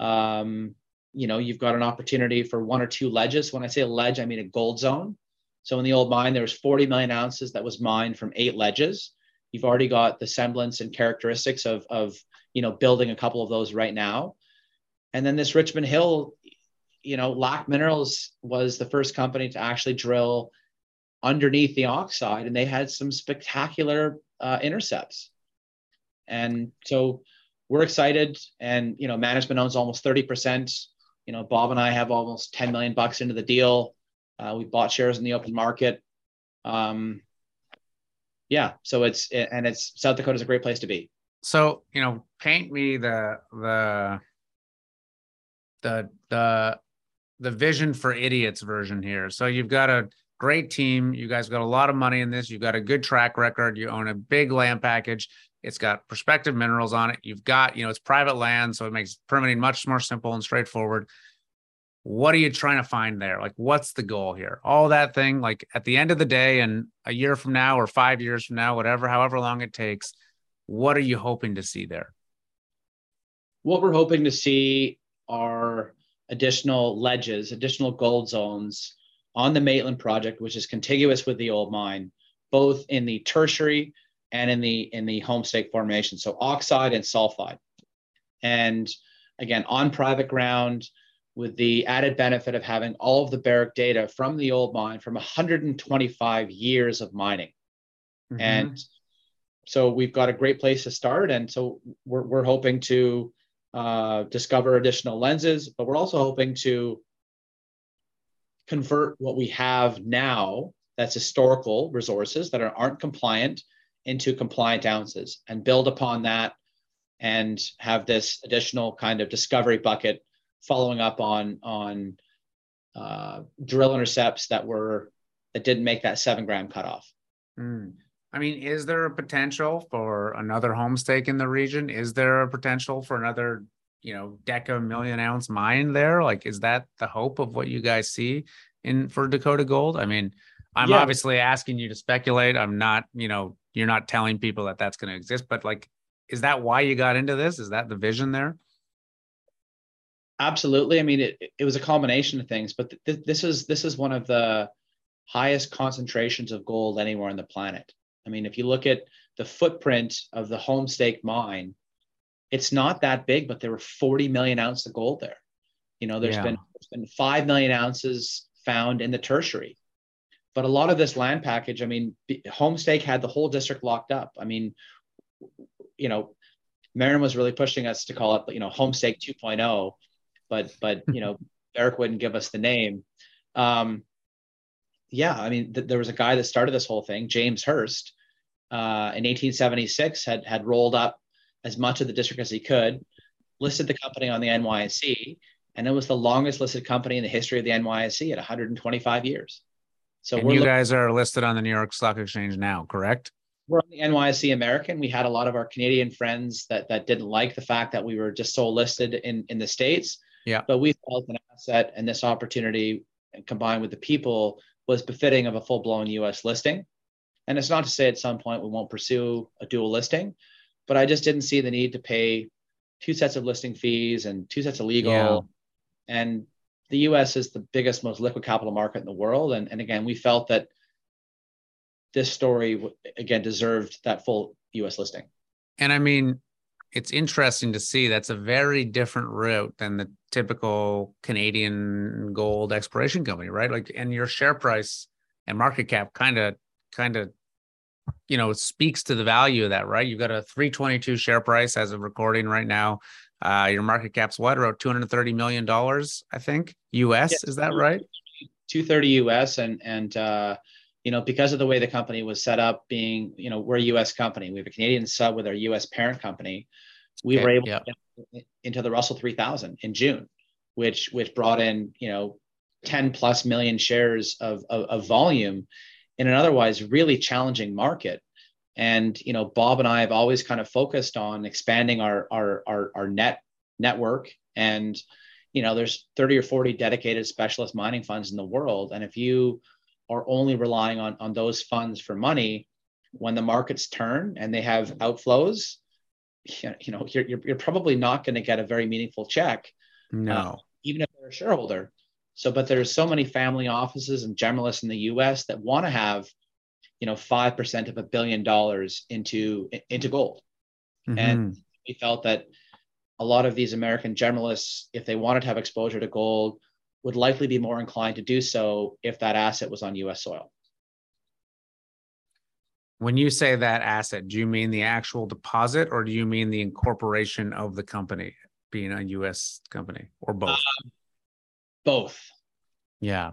um, you know you've got an opportunity for one or two ledges when i say ledge i mean a gold zone so in the old mine there was 40 million ounces that was mined from eight ledges you've already got the semblance and characteristics of of you know building a couple of those right now and then this richmond hill you know lac minerals was the first company to actually drill underneath the oxide and they had some spectacular uh, intercepts. And so we're excited. And, you know, management owns almost 30%. You know, Bob and I have almost 10 million bucks into the deal. Uh, we bought shares in the open market. Um, yeah. So it's, and it's South Dakota is a great place to be.
So, you know, paint me the, the, the, the, the vision for idiots version here. So you've got a great team. You guys got a lot of money in this. You've got a good track record. You own a big land package. It's got prospective minerals on it. You've got, you know, it's private land, so it makes permitting much more simple and straightforward. What are you trying to find there? Like, what's the goal here? All that thing, like at the end of the day, and a year from now or five years from now, whatever, however long it takes, what are you hoping to see there?
What we're hoping to see are additional ledges, additional gold zones on the Maitland project, which is contiguous with the old mine, both in the tertiary and in the in the Homestake formation. So oxide and sulfide. And again, on private ground, with the added benefit of having all of the barrick data from the old mine from 125 years of mining. Mm-hmm. And so we've got a great place to start. And so we're, we're hoping to uh, discover additional lenses, but we're also hoping to convert what we have now that's historical resources that are, aren't compliant into compliant ounces and build upon that and have this additional kind of discovery bucket following up on on uh, drill intercepts that were that didn't make that seven gram cutoff.
Mm. I mean, is there a potential for another Homestake in the region? Is there a potential for another you know deca million ounce mine there like is that the hope of what you guys see in for dakota gold i mean i'm yeah. obviously asking you to speculate i'm not you know you're not telling people that that's going to exist but like is that why you got into this is that the vision there
absolutely i mean it, it was a combination of things but th- this is this is one of the highest concentrations of gold anywhere on the planet. I mean, if you look at the footprint of the Homestake mine, it's not that big, but there were 40 million ounces of gold there. You know, there's yeah. been there's been five million ounces found in the tertiary. But a lot of this land package, I mean, Homestake had the whole district locked up. I mean, you know, Marin was really pushing us to call it, you know, Homestake 2.0, but but you know, Eric wouldn't give us the name. Um, yeah, I mean, th- there was a guy that started this whole thing, James Hearst, uh, in 1876, had had rolled up as much of the district as he could, listed the company on the NYSE, and it was the longest listed company in the history of the NYSE at 125 years.
So and you guys are listed on the New York Stock Exchange now, correct?
We're on the NYSE American. We had a lot of our Canadian friends that that didn't like the fact that we were just so listed in in the states.
Yeah.
But we felt an asset and this opportunity, combined with the people, was befitting of a full blown U.S. listing. And it's not to say at some point we won't pursue a dual listing, but I just didn't see the need to pay two sets of listing fees and two sets of legal. Yeah. And the US is the biggest, most liquid capital market in the world. And, and again, we felt that this story, again, deserved that full US listing.
And I mean, it's interesting to see that's a very different route than the typical Canadian gold exploration company, right? Like, and your share price and market cap kind of, kind of you know, speaks to the value of that, right? You've got a 322 share price as of recording right now. Uh, your market cap's what, about 230 million dollars, I think, US. Yeah, is that right?
230 US, and and uh, you know, because of the way the company was set up, being you know, we're a US company, we have a Canadian sub with our US parent company. We okay, were able yeah. to get into the Russell 3000 in June, which which brought in you know 10 plus million shares of, of, of volume in an otherwise really challenging market. And you know, Bob and I have always kind of focused on expanding our our our, our net network. And you know, there's 30 or 40 dedicated specialist mining funds in the world. And if you are only relying on on those funds for money, when the markets turn and they have outflows, you know, you're you're, you're probably not going to get a very meaningful check.
No. Uh,
even if they're a shareholder. So, but there's so many family offices and generalists in the U.S. that want to have, you know, five percent of a billion dollars into into gold, mm-hmm. and we felt that a lot of these American generalists, if they wanted to have exposure to gold, would likely be more inclined to do so if that asset was on U.S. soil.
When you say that asset, do you mean the actual deposit or do you mean the incorporation of the company being a U.S. company or both? Uh,
both.
Yeah.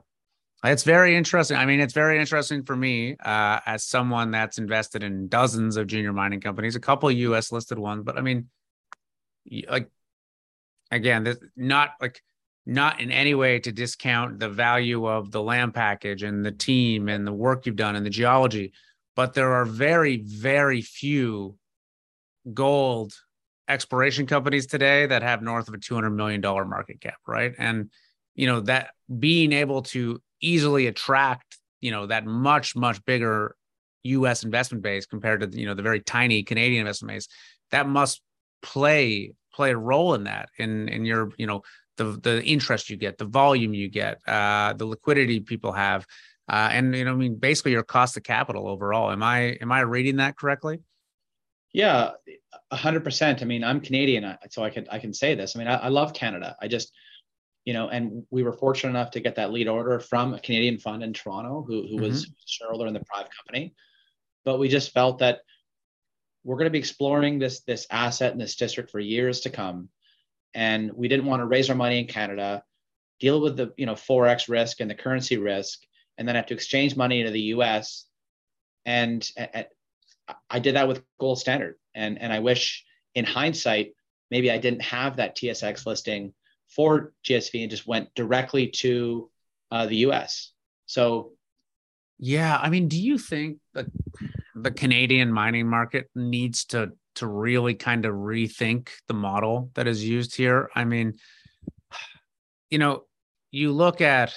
It's very interesting. I mean, it's very interesting for me uh, as someone that's invested in dozens of junior mining companies, a couple US listed ones, but I mean, like, again, this not like not in any way to discount the value of the land package and the team and the work you've done and the geology, but there are very, very few gold exploration companies today that have north of a $200 million market cap, right? And you know that being able to easily attract you know that much much bigger U.S. investment base compared to you know the very tiny Canadian investment base, that must play play a role in that in in your you know the the interest you get, the volume you get, uh, the liquidity people have, uh, and you know I mean basically your cost of capital overall. Am I am I reading that correctly?
Yeah, hundred percent. I mean, I'm Canadian, so I can I can say this. I mean, I, I love Canada. I just you know, and we were fortunate enough to get that lead order from a Canadian fund in Toronto who, who mm-hmm. was a shareholder in the private company. But we just felt that we're going to be exploring this, this asset in this district for years to come. And we didn't want to raise our money in Canada, deal with the, you know, Forex risk and the currency risk, and then have to exchange money into the US. And, and I did that with Gold Standard. And, and I wish in hindsight, maybe I didn't have that TSX listing for GSV and just went directly to uh, the US. So,
yeah, I mean, do you think that the Canadian mining market needs to to really kind of rethink the model that is used here? I mean, you know, you look at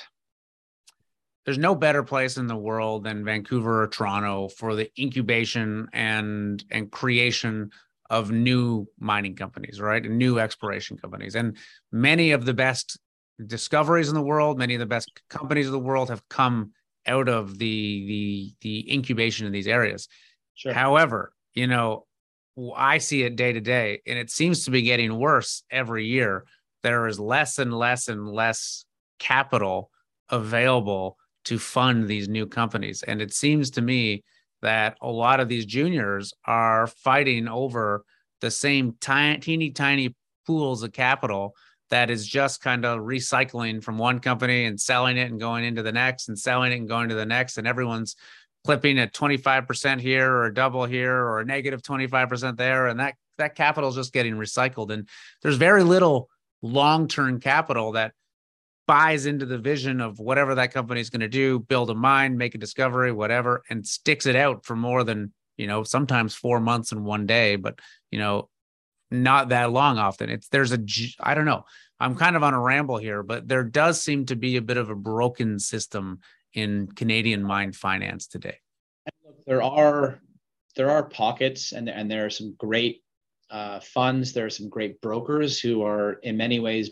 there's no better place in the world than Vancouver or Toronto for the incubation and and creation of new mining companies, right? New exploration companies. And many of the best discoveries in the world, many of the best companies of the world have come out of the the the incubation in these areas.
Sure.
However, you know, I see it day to day, and it seems to be getting worse every year. There is less and less and less capital available to fund these new companies. And it seems to me that a lot of these juniors are fighting over the same tiny, teeny tiny pools of capital that is just kind of recycling from one company and selling it and going into the next and selling it and going to the next. And everyone's clipping at 25% here or a double here or a negative 25% there. And that, that capital is just getting recycled. And there's very little long-term capital that buys into the vision of whatever that company is going to do, build a mine, make a discovery, whatever, and sticks it out for more than, you know, sometimes four months in one day, but, you know, not that long often. It's there's a, I don't know. I'm kind of on a ramble here, but there does seem to be a bit of a broken system in Canadian mine finance today.
There are there are pockets and and there are some great uh, funds. There are some great brokers who are in many ways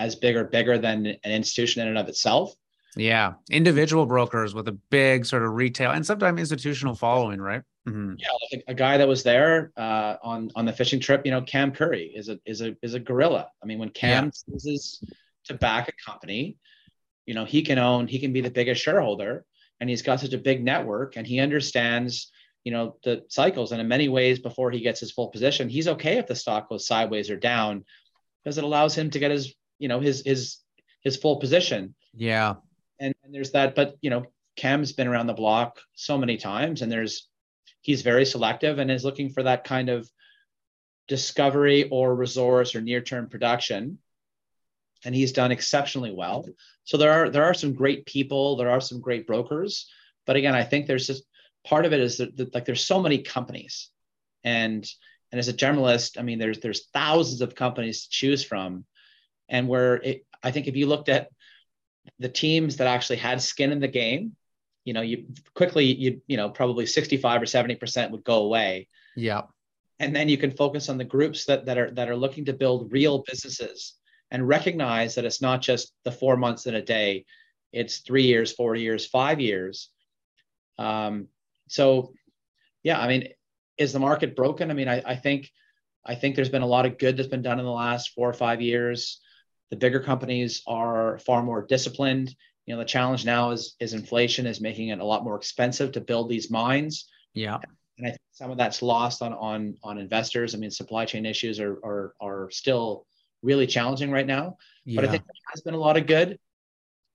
as big or bigger than an institution in and of itself.
Yeah, individual brokers with a big sort of retail and sometimes institutional following, right?
Mm-hmm. Yeah, like a guy that was there uh, on on the fishing trip, you know, Cam Curry is a is a is a gorilla. I mean, when Cam yeah. chooses to back a company, you know, he can own, he can be the biggest shareholder, and he's got such a big network, and he understands, you know, the cycles. And in many ways, before he gets his full position, he's okay if the stock goes sideways or down, because it allows him to get his you know his his his full position.
Yeah.
And, and there's that, but you know, Cam's been around the block so many times, and there's he's very selective and is looking for that kind of discovery or resource or near-term production and he's done exceptionally well so there are there are some great people there are some great brokers but again i think there's just part of it is that, that like there's so many companies and and as a generalist i mean there's there's thousands of companies to choose from and where it, I think if you looked at the teams that actually had skin in the game, you know, you quickly you you know probably 65 or 70 percent would go away.
Yeah.
And then you can focus on the groups that that are that are looking to build real businesses and recognize that it's not just the four months in a day, it's three years, four years, five years. Um, so, yeah, I mean, is the market broken? I mean, I, I think I think there's been a lot of good that's been done in the last four or five years. The bigger companies are far more disciplined. You know, the challenge now is is inflation is making it a lot more expensive to build these mines.
Yeah.
And I think some of that's lost on on on investors. I mean, supply chain issues are are are still really challenging right now. Yeah. But I think there has been a lot of good.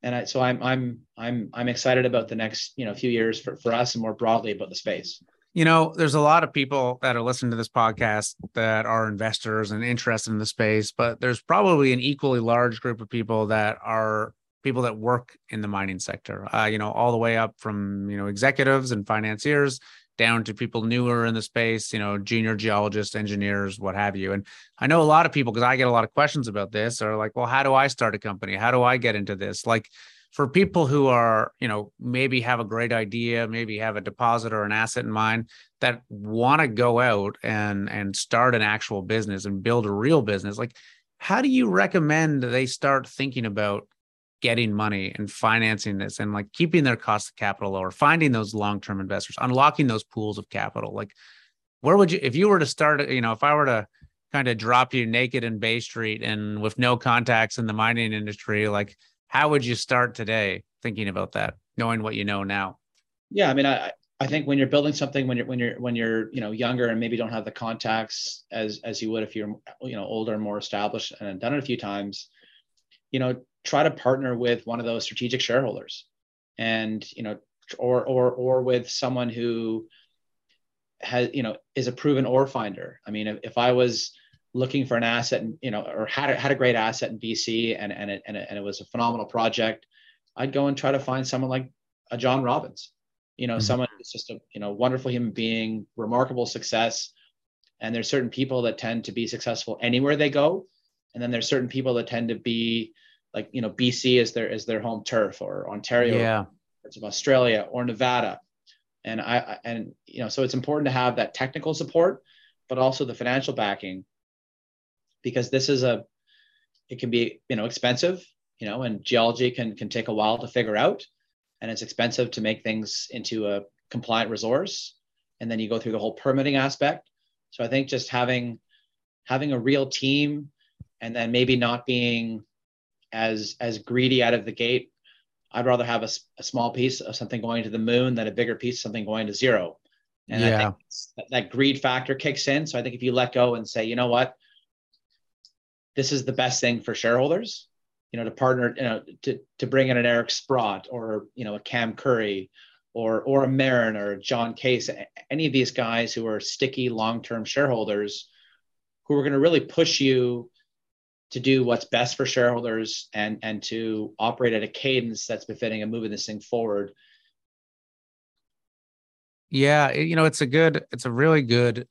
And I, so I'm I'm I'm I'm excited about the next you know few years for, for us and more broadly about the space
you know, there's a lot of people that are listening to this podcast that are investors and interested in the space, but there's probably an equally large group of people that are people that work in the mining sector. Uh, you know, all the way up from you know executives and financiers down to people newer in the space. You know, junior geologists, engineers, what have you. And I know a lot of people because I get a lot of questions about this. Are like, well, how do I start a company? How do I get into this? Like for people who are, you know, maybe have a great idea, maybe have a deposit or an asset in mind that want to go out and and start an actual business and build a real business, like how do you recommend they start thinking about getting money and financing this and like keeping their cost of capital lower, finding those long-term investors, unlocking those pools of capital? Like where would you if you were to start, you know, if I were to kind of drop you naked in Bay Street and with no contacts in the mining industry, like how would you start today thinking about that, knowing what you know now?
Yeah, I mean, I I think when you're building something, when you're when you're when you're you know younger and maybe don't have the contacts as as you would if you're you know older and more established and done it a few times, you know, try to partner with one of those strategic shareholders, and you know, or or or with someone who has you know is a proven ore finder. I mean, if, if I was looking for an asset and you know or had a, had a great asset in BC and and it, and it, and it was a phenomenal project I'd go and try to find someone like a John Robins you know mm-hmm. someone who's just a you know wonderful human being remarkable success and there's certain people that tend to be successful anywhere they go and then there's certain people that tend to be like you know BC is their is their home turf or Ontario
yeah.
parts of Australia or Nevada and I and you know so it's important to have that technical support but also the financial backing because this is a it can be you know expensive you know and geology can can take a while to figure out. And it's expensive to make things into a compliant resource. And then you go through the whole permitting aspect. So i think just having having a real team and then maybe not being as as greedy out of the gate i'd rather have a, a small piece of something going to the moon than a bigger piece of something going to zero. And yeah. i think that, that greed factor kicks in. So i think if you let go and say you know what this is the best thing for shareholders you know to partner you know to to bring in an eric sprott or you know a cam curry or or a Marin or John Case, any of these guys who are sticky long-term shareholders who are going to really push you to do what's best for shareholders and and to operate at a cadence that's befitting of moving this thing forward.
Yeah, you know, it's a good, it's a really good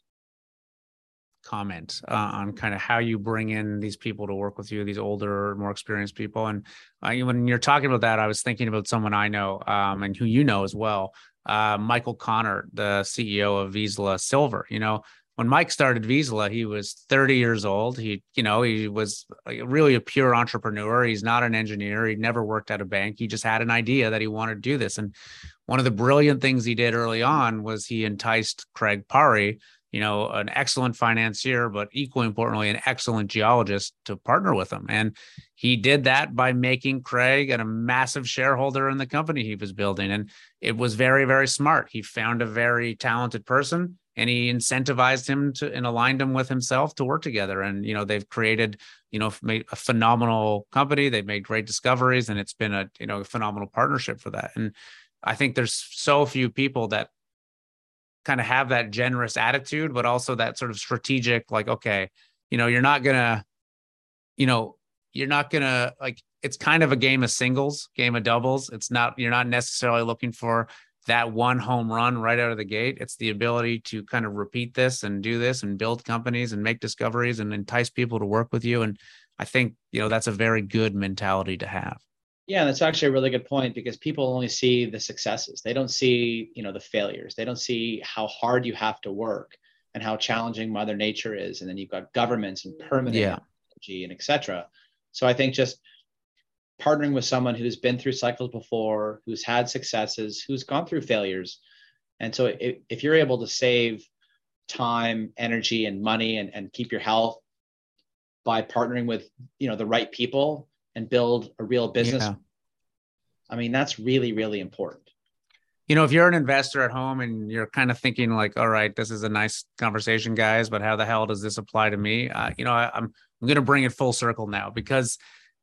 comment uh, on kind of how you bring in these people to work with you, these older, more experienced people. And uh, when you're talking about that, I was thinking about someone I know um, and who you know as well, uh, Michael Konnert, the CEO of Vizsla Silver. You know, when Mike started Vizsla, he was 30 years old. He, you know, he was really a pure entrepreneur. He's not an engineer. He never worked at a bank. He just had an idea that he wanted to do this. And one of the brilliant things he did early on was he enticed Craig Parry, you know, an excellent financier, but equally importantly, an excellent geologist to partner with him. And he did that by making Craig a massive shareholder in the company he was building. And it was very, very smart. He found a very talented person and he incentivized him to and aligned him with himself to work together. And, you know, they've created, you know, made a phenomenal company. They've made great discoveries and it's been a, you know, a phenomenal partnership for that. And I think there's so few people that kind of have that generous attitude, but also that sort of strategic, like, okay, you know, you're not gonna, you know, you're not gonna like it's kind of a game of singles, game of doubles. It's not, you're not necessarily looking for that one home run right out of the gate. It's the ability to kind of repeat this and do this and build companies and make discoveries and entice people to work with you. And I think, you know, that's a very good mentality to have.
Yeah, that's actually a really good point because people only see the successes. They don't see, you know, the failures. They don't see how hard you have to work and how challenging Mother Nature is. And then you've got governments and permanent yeah. and etc. So I think just partnering with someone who's been through cycles before, who's had successes, who's gone through failures. And so if, if you're able to save time, energy, and money and, and keep your health by partnering with, you know, the right people, and build a real business. Yeah. I mean, that's really, really important.
You know, if you're an investor at home and you're kind of thinking like, all right, this is a nice conversation, guys, but how the hell does this apply to me? Uh, you know, I, I'm I'm going to bring it full circle now because,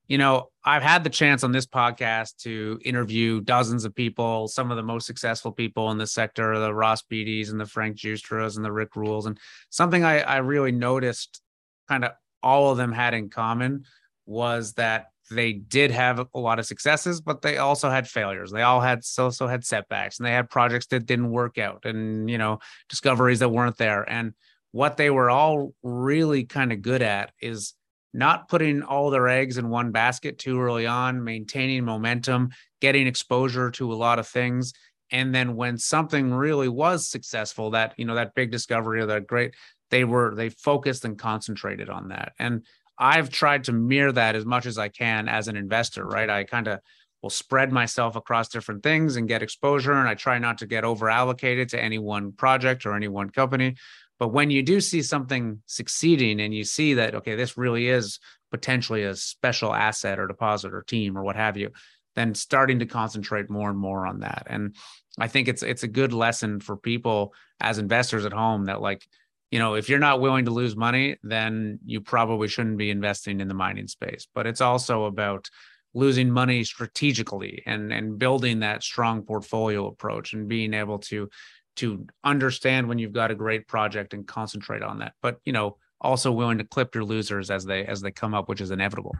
you know, I've had the chance on this podcast to interview dozens of people, some of the most successful people in the sector, the Ross Beatys and the Frank Giustras and the Rick Rules. And something I, I really noticed kind of all of them had in common was that they did have a lot of successes, but they also had failures. They all had also had setbacks and they had projects that didn't work out and, you know, discoveries that weren't there. And what they were all really kind of good at is not putting all their eggs in one basket too early on, maintaining momentum, getting exposure to a lot of things. And then when something really was successful, that, you know, that big discovery or that great, they were, they focused and concentrated on that. And I've tried to mirror that as much as I can as an investor, right? I kind of will spread myself across different things and get exposure. And I try not to get over allocated to any one project or any one company. But when you do see something succeeding and you see that, okay, this really is potentially a special asset or deposit or team or what have you, then starting to concentrate more and more on that. And I think it's it's a good lesson for people as investors at home that like you know, if you're not willing to lose money, then you probably shouldn't be investing in the mining space. But it's also about losing money strategically and and building that strong portfolio approach and being able to to understand when you've got a great project and concentrate on that. But you know, also willing to clip your losers as they as they come up, which is inevitable.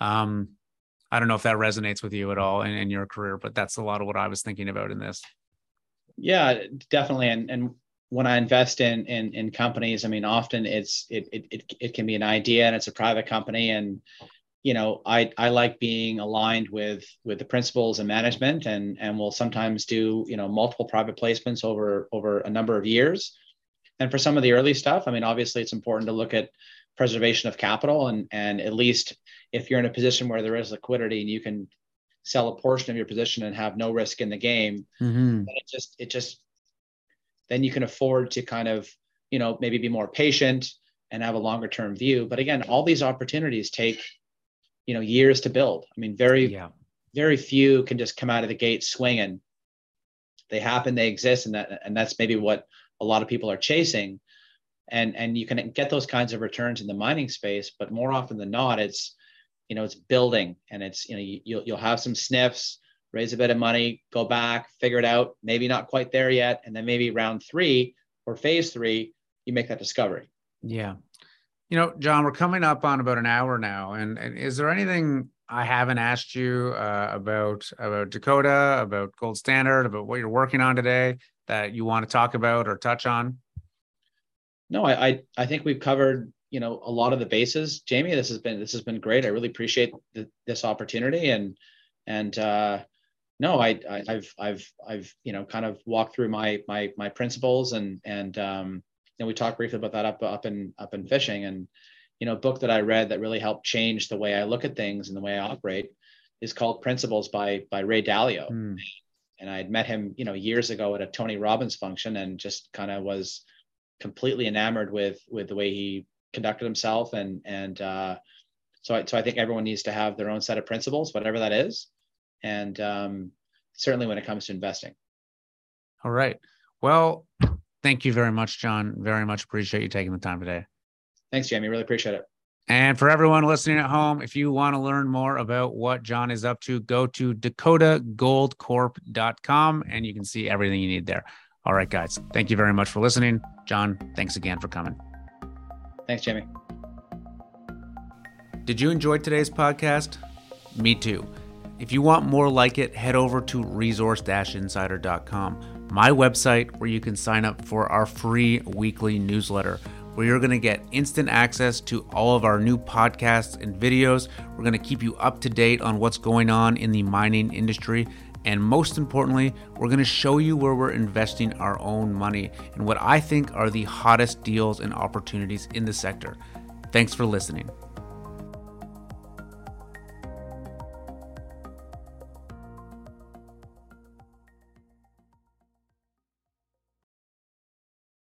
Um, I don't know if that resonates with you at all in, in your career, but that's a lot of what I was thinking about in this.
Yeah, definitely. And and when I invest in in in companies, I mean, often it's it it it can be an idea and it's a private company, and you know, I I like being aligned with with the principals and management, and and we'll sometimes do you know multiple private placements over over a number of years. And for some of the early stuff, I mean, obviously it's important to look at preservation of capital, and and at least if you're in a position where there is liquidity and you can sell a portion of your position and have no risk in the game,
Mm-hmm.
it just it just then you can afford to kind of you know maybe be more patient and have a longer term view. But again, all these opportunities take you know years to build. I mean, very
Yeah.
very few can just come out of the gate swinging. They happen, they exist, and that and that's maybe what a lot of people are chasing. And and you can get those kinds of returns in the mining space, but more often than not, it's you know it's building, and it's you know you, you'll you'll have some sniffs, raise a bit of money, go back, figure it out. Maybe not quite there yet, and then maybe round three or phase three, you make that discovery.
Yeah. You know, John, we're coming up on about an hour now. And, and is there anything I haven't asked you uh, about about Dakota, about Gold Standard, about what you're working on today that you want to talk about or touch on?
No, I, I I think we've covered you know a lot of the bases. Jamie, this has been this has been great. I really appreciate the, this opportunity and and uh, no, I, I I've I've I've you know kind of walked through my my my principles and and um, you know we talked briefly about that up up in up in fishing and you know a book that I read that really helped change the way I look at things and the way I operate is called Principles by by Ray Dalio.
Hmm.
And I had met him you know years ago at a Tony Robbins function and just kind of was completely enamored with with the way he conducted himself and and uh, so I, so I think everyone needs to have their own set of principles whatever that is and um, certainly when it comes to investing
All right. Well, thank you very much, John. Very much appreciate you taking the time today.
thanks Jamie really appreciate it
And for everyone listening at home, if you want to learn more about what John is up to, go to dakotagoldcorp.com and you can see everything you need there. All right, guys. Thank you very much for listening. John, thanks again for coming.
thanks Jamie
Did you enjoy today's podcast? Me too. If you want more like it, head over to resource-insider.com, my website where you can sign up for our free weekly newsletter, where you're going to get instant access to all of our new podcasts and videos. We're going to keep you up to date on what's going on in the mining industry. And most importantly, we're going to show you where we're investing our own money and what I think are the hottest deals and opportunities in the sector. Thanks for listening.